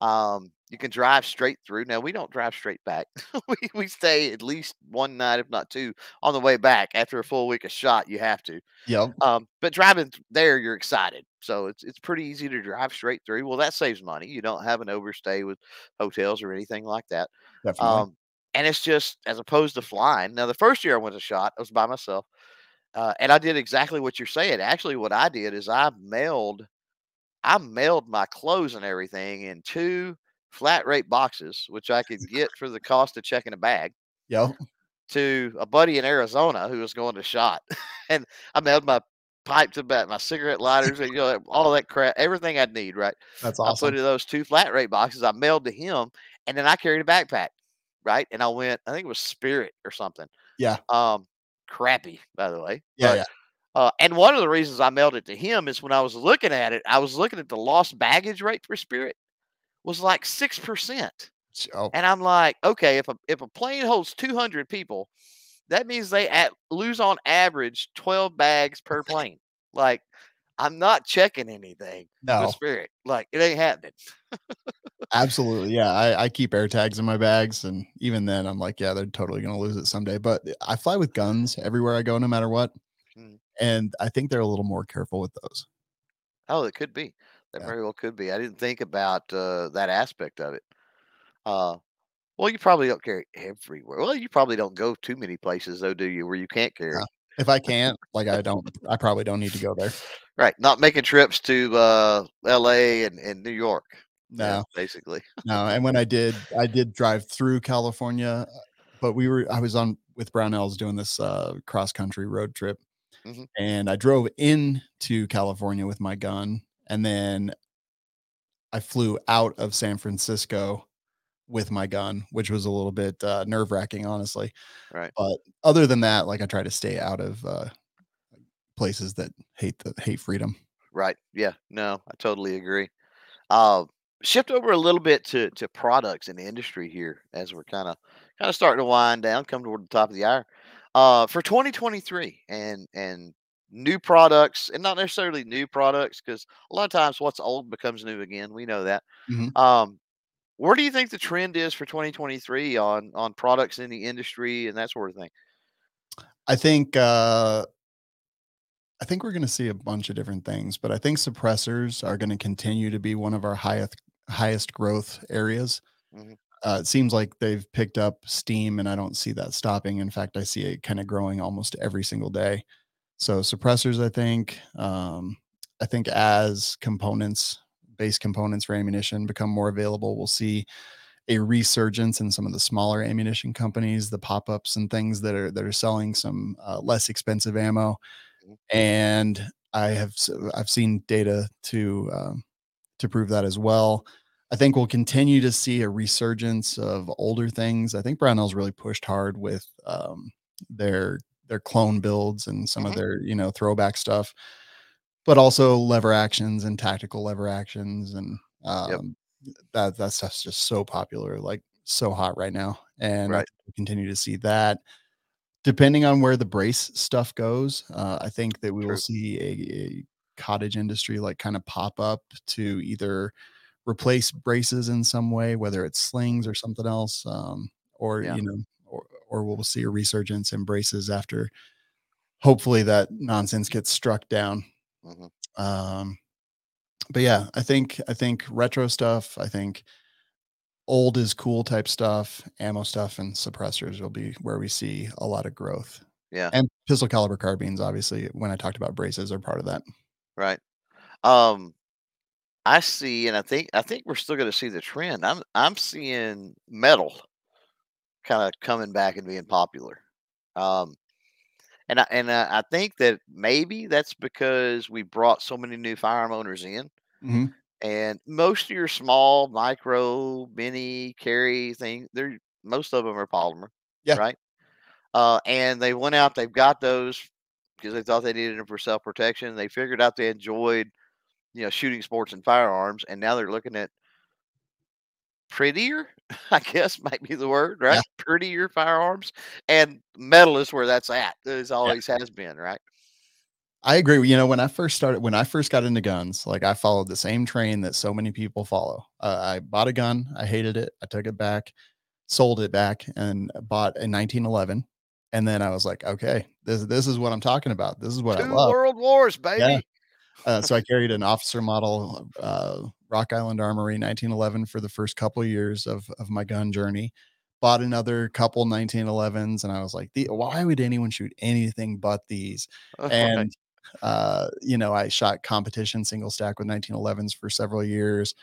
B: Um, you can drive straight through. Now we don't drive straight back. *laughs* we we stay at least one night, if not two, on the way back. After a full week of shot, you have to.
C: Yeah.
B: Um, but driving there, you're excited, so it's it's pretty easy to drive straight through. Well, that saves money. You don't have an overstay with hotels or anything like that.
C: Definitely. Um,
B: and it's just as opposed to flying. Now, the first year I went to shot, I was by myself, uh, and I did exactly what you're saying. Actually, what I did is I mailed I mailed my clothes and everything in two flat rate boxes, which I could get for the cost of checking a bag.
C: Yep.
B: To a buddy in Arizona who was going to shot, *laughs* and I mailed my pipe to back, my cigarette lighters, and you know all that crap, everything I'd need. Right.
C: That's awesome.
B: I put in those two flat rate boxes. I mailed to him, and then I carried a backpack. Right, and I went. I think it was Spirit or something.
C: Yeah.
B: Um, crappy by the way.
C: Yeah. But, yeah
B: uh, and one of the reasons I mailed it to him is when I was looking at it, I was looking at the lost baggage rate for Spirit was like six percent. Oh. And I'm like, okay, if a if a plane holds 200 people, that means they at, lose on average 12 bags per *laughs* plane. like, I'm not checking anything.
C: No
B: Spirit, like it ain't happening.
C: Absolutely, yeah. I, I keep air tags in my bags, and even then, I'm like, yeah, they're totally gonna lose it someday. But I fly with guns everywhere I go, no matter what. And I think they're a little more careful with those.
B: Oh, it could be. That yeah. very well could be. I didn't think about uh, that aspect of it. Uh, well, you probably don't carry everywhere. Well, you probably don't go too many places, though, do you? Where you can't carry. Yeah.
C: If I can't, like I don't, I probably don't need to go there.
B: Right. Not making trips to uh, L.A. and, and New York.
C: No, yeah,
B: basically.
C: no. And when I did, I did drive through California, but we were, I was on with Brownells doing this uh, cross country road trip Mm-hmm. And I drove into California with my gun. And then I flew out of San Francisco with my gun, which was a little bit uh, nerve wracking, honestly.
B: Right.
C: But other than that, like I try to stay out of uh, places that hate the hate freedom.
B: Right. Yeah. No, I totally agree. Uh, shift over a little bit to to products in the industry here as we're kind of kind of starting to wind down, come toward the top of the hour uh, for 2023 and and new products and not necessarily new products because a lot of times what's old becomes new again. We know that. Mm-hmm. Um, where do you think the trend is for 2023 on on products in the industry and that sort of thing?
C: I think uh, I think we're going to see a bunch of different things, but I think suppressors are going to continue to be one of our highest highest growth areas. Mm-hmm uh, it seems like they've picked up steam and I don't see that stopping. In fact, I see it kind of growing almost every single day. So suppressors, I think, um, I think as components base components for ammunition become more available, we'll see a resurgence in some of the smaller ammunition companies, the pop-ups and things that are that are selling some uh, less expensive ammo.
B: Mhm.
C: And I have I've seen data to um, to prove that as well. I think we'll continue to see a resurgence of older things. I think Brownells really pushed hard with um, their their clone builds and some of their you know throwback stuff, but also lever actions and tactical lever actions and um, that that stuff's just so popular, like so hot right now, and I
B: Right.
C: we'll continue to see that. Depending on where the brace stuff goes, uh, I think that we will see a, a cottage industry like kind of pop up to either replace braces in some way, whether it's slings or something else, um, or
B: Yeah.
C: you know, or or we'll see a resurgence in braces after hopefully that nonsense gets struck down.
B: Mhm.
C: Um, but yeah, I think I think retro stuff. I think old is cool type stuff, ammo stuff, and suppressors will be where we see a lot of growth.
B: Yeah.
C: And pistol caliber carbines, obviously, when I talked about braces, are part of that.
B: Right. Um, I see, and I think I think we're still going to see the trend. I'm I'm seeing metal kind of coming back and being popular. Um, and I and I, I think that maybe that's because we brought so many new firearm owners in,
C: Mhm.
B: and most of your small, micro, mini carry thing, they're most of them are polymer,
C: Yeah.
B: right? Uh, and they went out, they've got those because they thought they needed them for self protection. They figured out they enjoyed, you know, shooting sports and firearms, and now they're looking at prettier, *laughs* I guess might be the word, right?
C: Yeah.
B: Prettier firearms, and metal is where that's at. It always has been, right?
C: I agree. You know, when I first started, when I first got into guns, like I followed the same train that so many people follow. Uh, I bought a gun, I hated it, I took it back, sold it back, and bought a 1911. And then I was like, okay, this this is what I'm talking about. This is what I
B: Two
C: love.
B: world wars, baby.
C: Uh, so I carried an officer model uh, Rock Island Armory 1911 for the first couple of years of of my gun journey. Bought another couple 1911s, and I was like, the, why would anyone shoot anything but these?
B: Right.
C: And uh, you know, I shot competition single stack with 1911s for several years,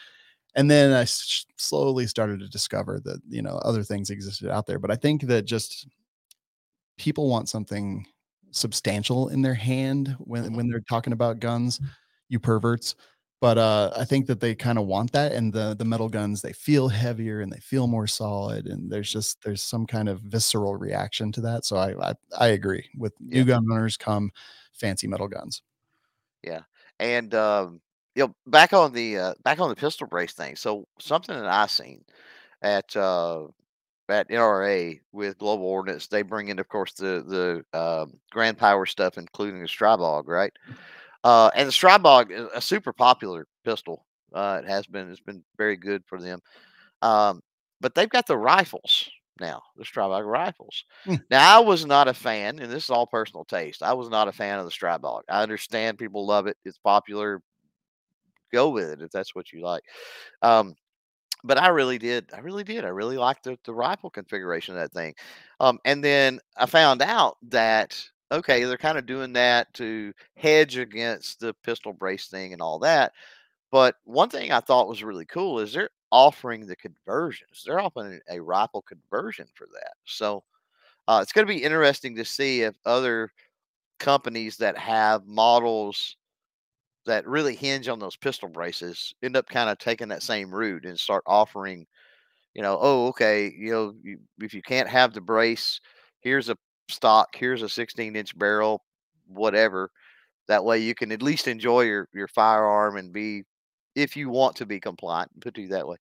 C: and then I s- slowly started to discover that you know other things existed out there. But I think that just people want something substantial in their hand when when they're talking about guns, you perverts. But uh, I think that they kind of want that, and the the metal guns they feel heavier and they feel more solid, and there's just there's some kind of visceral reaction to that. So I I, I agree with new
B: Yeah.
C: gun owners come fancy metal guns.
B: Yeah, and um, you know, back on the uh, back on the pistol brace thing. So something that I seen at uh, at NRA with Global Ordnance, they bring in, of course, the the um, Grand Power stuff, including the Stribog, right? Uh, and the Stribog is a super popular pistol. Uh, it has been. It's been very good for them. Um, but they've got the rifles now, the Stribog rifles.
C: Hmm.
B: Now, I was not a fan, and this is all personal taste. I was not a fan of the Stribog. I understand people love it; it's popular. Go with it if that's what you like. Um, but I really did. I really did. I really liked the, the rifle configuration of that thing. Um, and then I found out that okay, they're kind of doing that to hedge against the pistol brace thing and all that. But one thing I thought was really cool is they're offering the conversions. They're offering a rifle conversion for that. So uh, it's going to be interesting to see if other companies that have models that really hinge on those pistol braces end up kind of taking that same route and start offering, you know, oh, okay, you know, you, if you can't have the brace, here's a stock, here's a 16 inch barrel, whatever. That way you can at least enjoy your, your firearm and be, if you want to be compliant, put it that way.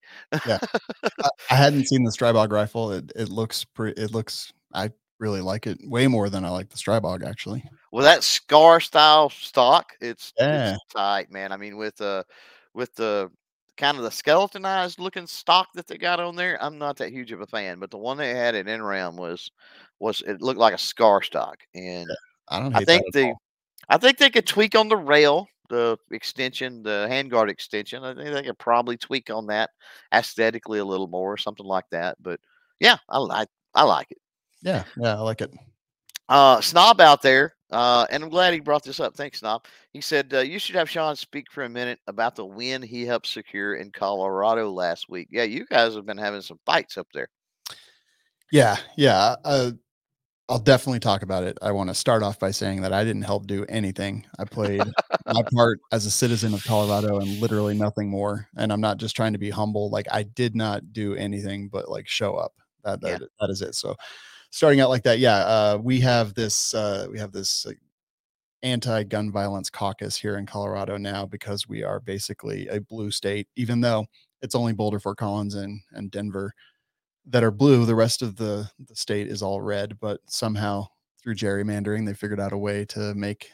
C: Yeah. *laughs* I, I hadn't seen the Stribog rifle. It it looks pretty. It looks. I really like it way more than I like the Stribog actually.
B: Well, that scar style stock, it's
C: Yeah.
B: it's tight, man. I mean, with the with the kind of the skeletonized looking stock that they got on there, I'm not that huge of a fan. But the one they had at NRAM was was it looked like a scar stock, and
C: I don't
B: I think
C: that
B: the
C: all.
B: I think they could tweak on the rail, the extension, the handguard extension. I think they could probably tweak on that aesthetically a little more, something like that. But yeah, I like I like it.
C: Yeah, yeah, I like it.
B: Uh, Snob out there Uh, and I'm glad he brought this up. Thanks, Snob. He said uh, you should have Shawn speak for a minute about the win he helped secure in Colorado last week. Yeah, you guys have been having some fights up there.
C: Yeah, yeah. Uh, I'll definitely talk about it. I want to start off by saying that I didn't help do anything. I played my *laughs* part as a citizen of Colorado and literally nothing more. And I'm not just trying to be humble. Like I did not do anything but like show up. That that,
B: Yeah.
C: that is it. So starting out like that, yeah. Uh, we have this uh, we have this anti-gun violence caucus here in Colorado now because we are basically a blue state, even though it's only Boulder, Fort Collins, and and Denver that are blue. The rest of the the state is all red, but somehow through gerrymandering, they figured out a way to make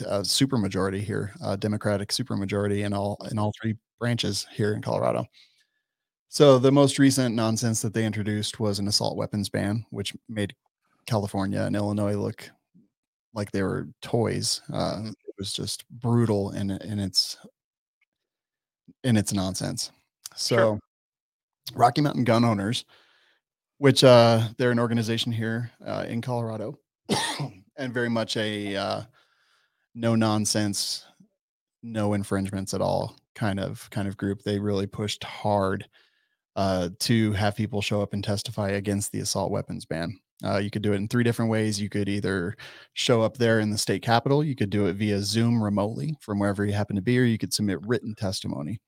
C: a supermajority here, a Democratic supermajority in all in all three branches here in Colorado. So the most recent nonsense that they introduced was an assault weapons ban, which made California and Illinois look like they were toys. Uh, it was just brutal in in its in its nonsense. So,
B: Sure.
C: Rocky Mountain Gun Owners, which uh, they're an organization here uh, in Colorado, *coughs* and very much a uh, no nonsense, no infringements at all kind of kind of group. They really pushed hard uh, to have people show up and testify against the assault weapons ban. Uh, you could do it in three different ways. You could either show up there in the state capitol, you could do it via Zoom remotely from wherever you happen to be, or you could submit written testimony.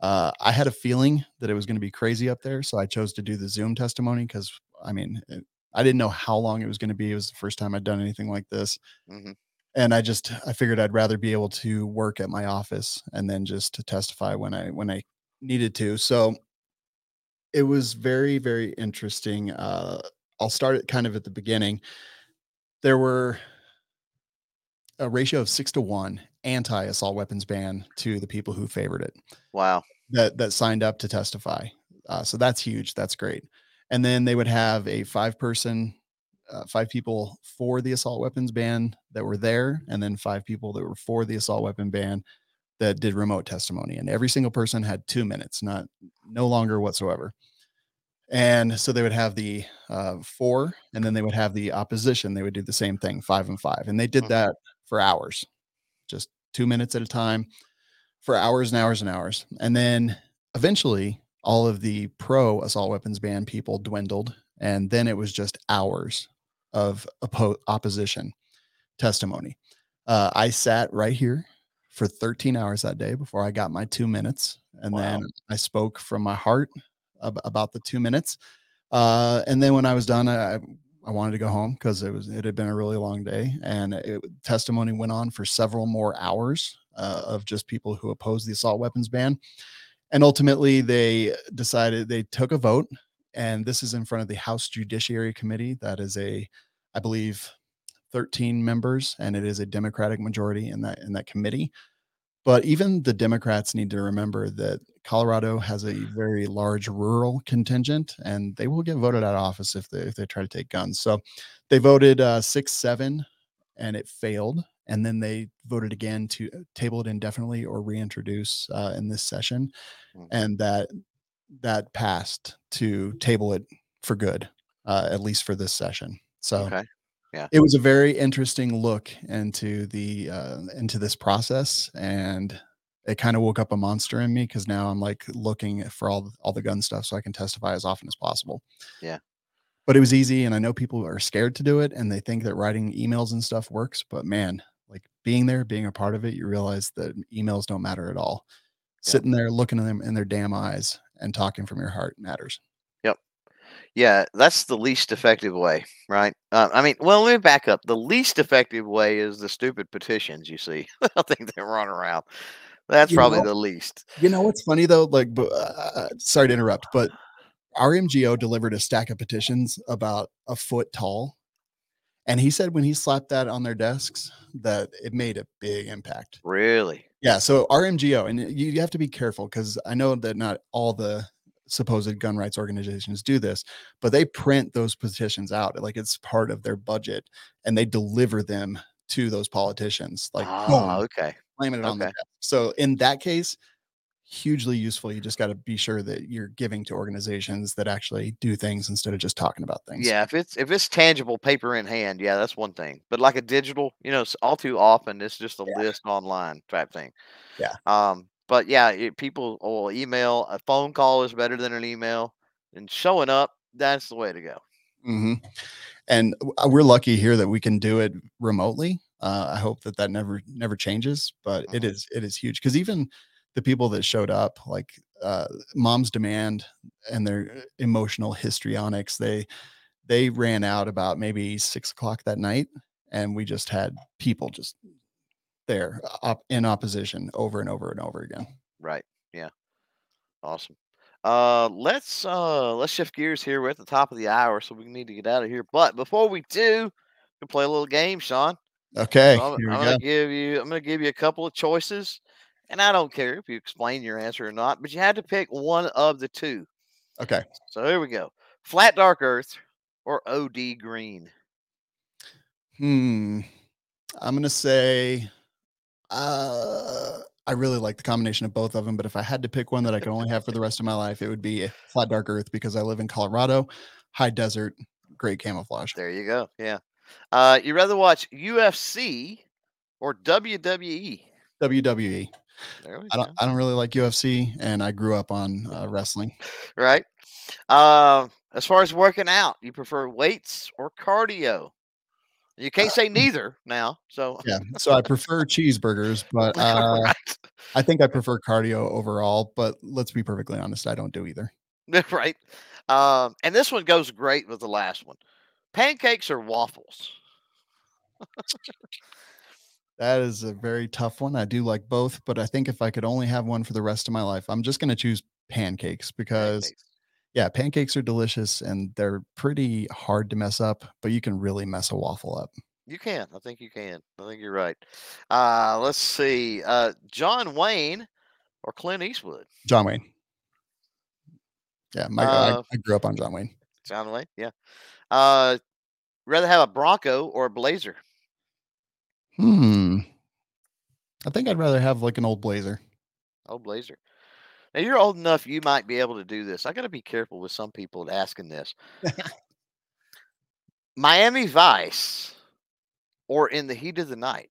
C: Uh, I had a feeling that it was going to be crazy up there, so I chose to do the Zoom testimony because I mean, it, I didn't know how long it was going to be. It was the first time I'd done anything like this,
B: hmm
C: and I just I figured I'd rather be able to work at my office and then just to testify when I when I needed to. So it was very very interesting. Uh, I'll start it kind of at the beginning. There were a ratio of six to one anti assault weapons ban to the people who favored it
B: Wow.
C: that that signed up to testify. Uh, so that's huge. That's great. And then they would have a five person, uh, five people for the assault weapons ban that were there, and then five people that were for the assault weapon ban that did remote testimony. And every single person had two minutes, not no longer whatsoever. And so they would have the uh, four, and then they would have the opposition. They would do the same thing, five and five, and they did
B: Mhm.
C: that for hours, just two minutes at a time for hours and hours and hours. And then eventually, all of the pro assault weapons ban people dwindled. And then it was just hours of oppo- opposition testimony. Uh, I sat right here for 13 hours that day before I got my two minutes. And
B: Wow.
C: then I spoke from my heart ab- about the two minutes. Uh, and then when I was done, I, I wanted to go home because it was it had been a really long day, and it, testimony went on for several more hours uh, of just people who opposed the assault weapons ban. And ultimately, they decided they took a vote, and this is in front of the House Judiciary Committee. That is a, I believe, 13 members, and it is a Democratic majority in that in that committee. But even the Democrats need to remember that Colorado has a *sighs* very large rural contingent, and they will get voted out of office if they if they try to take guns. So they voted uh, six seven, and it failed. And then they voted again to uh, table it indefinitely or reintroduce uh, in this session,
B: Mm.
C: and that that passed to table it for good, uh, at least for this session. So
B: Okay.
C: It was a very interesting look into the uh, into this process and it kind of woke up a monster in me because now i'm like looking for all the, all the gun stuff so i can testify as often as possible
B: Yeah.
C: but it was easy and i know people are scared to do it and they think that writing emails and stuff works but man like being there being a part of it you realize that emails don't matter at all
B: Yeah.
C: sitting there looking at them in their damn eyes and talking from your heart matters
B: Yeah, that's the least effective way, right? Uh, I mean, well, let me back up. The least effective way is the stupid petitions you see. *laughs* I think they run around. That's
C: You
B: probably
C: know-
B: the least.
C: You know what's funny though? Like, uh, sorry to interrupt, but RMGO delivered a stack of petitions about a foot tall, and he said when he slapped that on their desks that it made a big impact.
B: Really?
C: Yeah, so RMGO, and you, you have to be careful because I know that not all the supposed gun rights organizations do this, but they print those petitions out like it's part of their budget, and they deliver them to those politicians, like oh,
B: okay.
C: slamming it on the
B: Okay.
C: So in that case, hugely useful. You just got to be sure that you're giving to organizations that actually do things instead of just talking about things.
B: Yeah, if it's if it's tangible, paper in hand, yeah, that's one thing. But like a digital, you know, s- all too often it's just a
C: Yeah.
B: list online type thing.
C: Yeah.
B: Um, but yeah, it, people will email. A phone call is better than an email, and showing up, that's the way to go.
C: hmm And uh, we're lucky here that we can do it remotely. Uh, I hope that that never never changes, but it
B: Mhm.
C: is it is huge because even the people that showed up, like uh, Moms Demand and their uh, emotional histrionics, they they ran out about maybe six o'clock that night, and we just had people just there op- in opposition over and over and over again.
B: Right. Yeah. Awesome. Uh, let's uh let's shift gears here. We're at the top of the hour, so we need to get out of here. But before we do, we play a little game, Shawn.
C: Okay,
B: So I'm, I'm
C: go.
B: gonna give you I'm gonna give you a couple of choices, and I don't care if you explain your answer or not, but you had to pick one of the two.
C: Okay.
B: So here we go: flat dark Earth or OD green.
C: Hmm. I'm gonna say uh I really like the combination of both of them, but if I had to pick one that I could only have for the rest of my life, it would be flat dark earth because I live in Colorado, high desert, great camouflage.
B: There you go. Yeah. Uh, you rather watch UFC or WWE?
C: WWE.
B: There we
C: I don't
B: go.
C: I don't really like UFC and I grew up on uh, wrestling. *laughs*
B: Right. Um, as far as working out, you prefer weights or cardio? You can't say neither now. So
C: Yeah. *laughs* So I prefer cheeseburgers, *laughs* but uh
B: right.
C: I think I prefer cardio overall, but let's be perfectly honest, I don't do either. *laughs*
B: right. Um, and this one goes great with the last one. Pancakes or waffles?
C: That is a very tough one. I do like both, but I think if I could only have one for the rest of my life, I'm just going to choose pancakes because
B: Pancakes.
C: Yeah, pancakes are delicious and they're pretty hard to mess up, but you can really mess a waffle up.
B: You can. I think you can. I think you're right. Uh, let's see. Uh, John Wayne or Clint Eastwood?
C: John Wayne. Yeah, my
B: Uh,
C: I, I grew up on John Wayne.
B: John Wayne. Yeah. Uh, rather have a Bronco or a Blazer?
C: Hmm. I think I'd rather have like an old blazer.
B: Old Blazer. Now you're old enough. You might be able to do this. I got to be careful with some people asking this. *laughs* Miami Vice or In the Heat of the Night?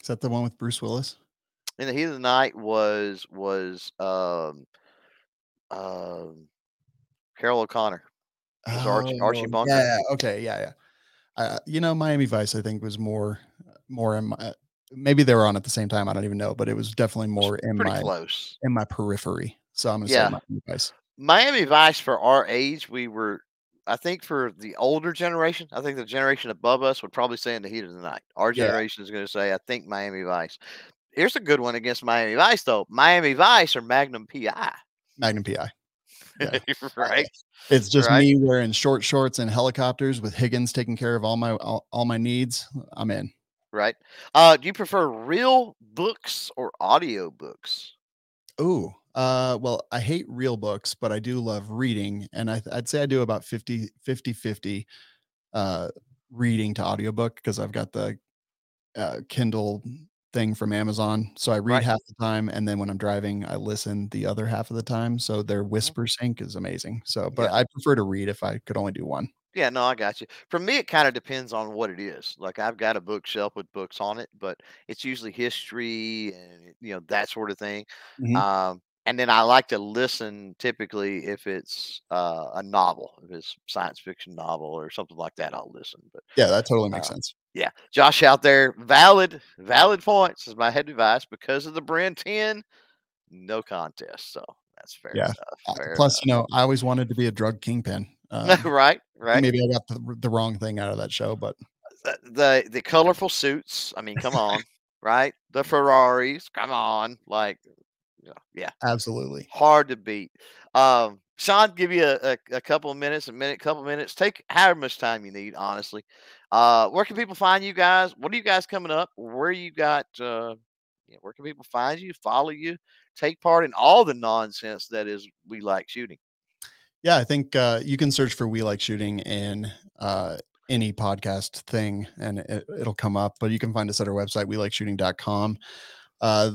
C: Is that the one with Bruce Willis?
B: In the Heat of the Night was was um um Carroll O'Connor. Was Archie- Archie
C: Oh,
B: Bunker?
C: Yeah. Okay. Yeah. Yeah. Uh, you know, Miami Vice, I think, was more, more in my. Maybe they were on at the same time. I don't even know, but it was definitely more in my
B: close.
C: in my periphery. So I'm gonna
B: Yeah.
C: say Miami Vice.
B: Miami Vice for our age, we were. I think for the older generation, I think the generation above us would probably say in the heat of the night. Our
C: Yeah.
B: generation is going to say, I think Miami Vice. Here's a good one against Miami Vice, though. Miami Vice or Magnum PI.
C: Magnum PI. Yeah. *laughs*
B: right.
C: It's just
B: Right.
C: me wearing short shorts and helicopters with Higgins taking care of all my all, all my needs. I'm in.
B: Right. Uh, do you prefer real books or audio books?
C: Ooh. Uh, well, I hate real books, but I do love reading. And I, I'd say I do about 50, 50, 50 uh, reading to audiobook because I've got the uh, Kindle thing from Amazon. So I read
B: Right.
C: half the time. And then when I'm driving, I listen the other half of the time. So their whisper sync is amazing. So, but
B: Mm-hmm. Yeah.
C: I prefer to read if I could only do one.
B: Yeah, no, I got you. For me, it kind of depends on what it is. Like I've got a bookshelf with books on it, but it's usually history and you know that sort of thing.
C: Mhm.
B: Um, and then I like to listen typically if it's uh, a novel, if it's science fiction novel or something like that, I'll listen. But
C: Yeah, that totally makes
B: Uh,
C: sense.
B: yeah, Josh out there, valid, valid points is Miami Vice because of the Bren 10, no contest. So that's fair
C: Yeah.
B: enough.
C: Uh,
B: Fair
C: Plus, you know, I always wanted to be a drug kingpin. *laughs* Um,
B: right, right.
C: Maybe I got the, the wrong thing out of that show, but
B: the the, the colorful suits. I mean, come on, right? The Ferraris, come on, like, yeah,
C: absolutely.
B: hard to beat. Um, Shawn, give you a, a, a couple of minutes, a minute, couple of minutes. Take however much time you need, honestly. Uh, where can people find you guys? What are you guys coming up? Where you got? Uh, yeah, where can people find you? Follow you? Take part in all the nonsense that is we like shooting.
C: Yeah, I think uh, you can search for We Like Shooting in uh, any podcast thing and it, it'll come up, but you can find us at our website, we like shooting.com. Uh,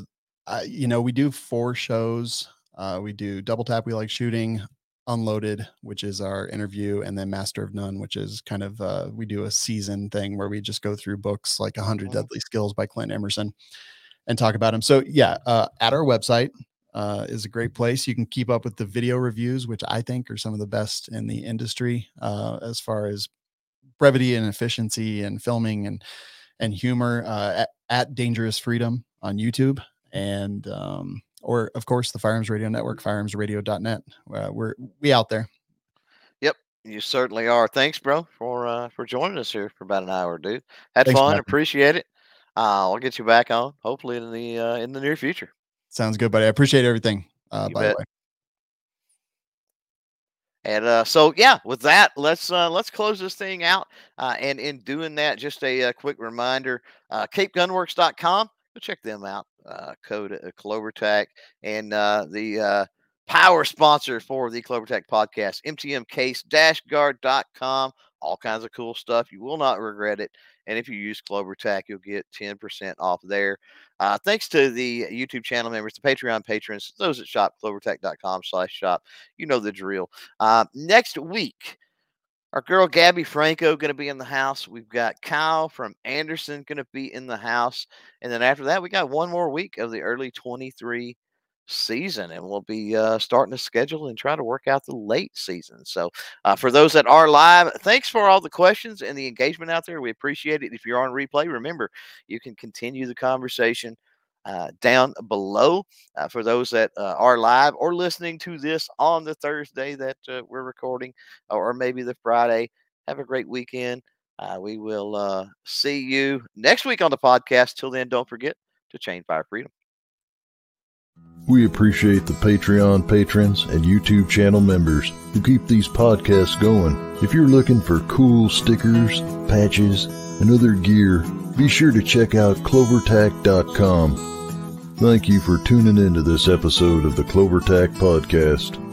C: I, you know, we do four shows. Uh, we do Double Tap, We Like Shooting, Unloaded, which is our interview, and then Master of None, which is kind of uh, we do a season thing where we just go through books like 100
B: Mhm.
C: Deadly Skills by Clint Emerson and talk about them. So yeah, uh, at our website uh, is a great place. You can keep up with the video reviews, which I think are some of the best in the industry uh, as far as brevity and efficiency and filming and and humor uh, at, at Dangerous Freedom on YouTube and um, or of course the Firearms Radio Network, firearmsradio.net. Uh, we're we out there.
B: Yep, you certainly are. Thanks, bro, for uh, for joining us here for about an hour, dude. Had
C: Thanks
B: fun. Appreciate it. Uh, I'll get you back on, hopefully in the uh, in the near future.
C: Sounds good, buddy. I appreciate everything. Uh, by the way.
B: And uh, so, yeah, with that, let's uh, let's close this thing out. Uh, and in doing that, just a, uh quick reminder: uh, CapeGunworks.com. Go check them out. Uh, code uh, CloverTac and uh, the uh, power sponsor for the CloverTac podcast, MTMCase-Gard.com. All kinds of cool stuff. You will not regret it. And if you use CloverTac, you'll get 10% off there. Uh, thanks to the YouTube channel members, the Patreon patrons, those at shop clovertac.com slash shop. You know the drill. Uh, next week, our girl Gabby Franco going to be in the house. We've got Kyle from Anderson going to be in the house. And then after that, we got one more week of the early 23 season, and we'll be uh, starting to schedule and try to work out the late season. So, uh, for those that are live, thanks for all the questions and the engagement out there. We appreciate it. If you're on replay, remember you can continue the conversation uh, down below. Uh, for those that uh, are live or listening to this on the Thursday that uh, we're recording, or maybe the Friday, have a great weekend. We will see you next week on the podcast. Till then, don't forget to chain fire freedom.
A: We appreciate the Patreon patrons and YouTube channel members who keep these podcasts going. If you're looking for cool stickers, patches, and other gear, be sure to check out clovertac.com. Thank you for tuning into this episode of the CloverTac Podcast.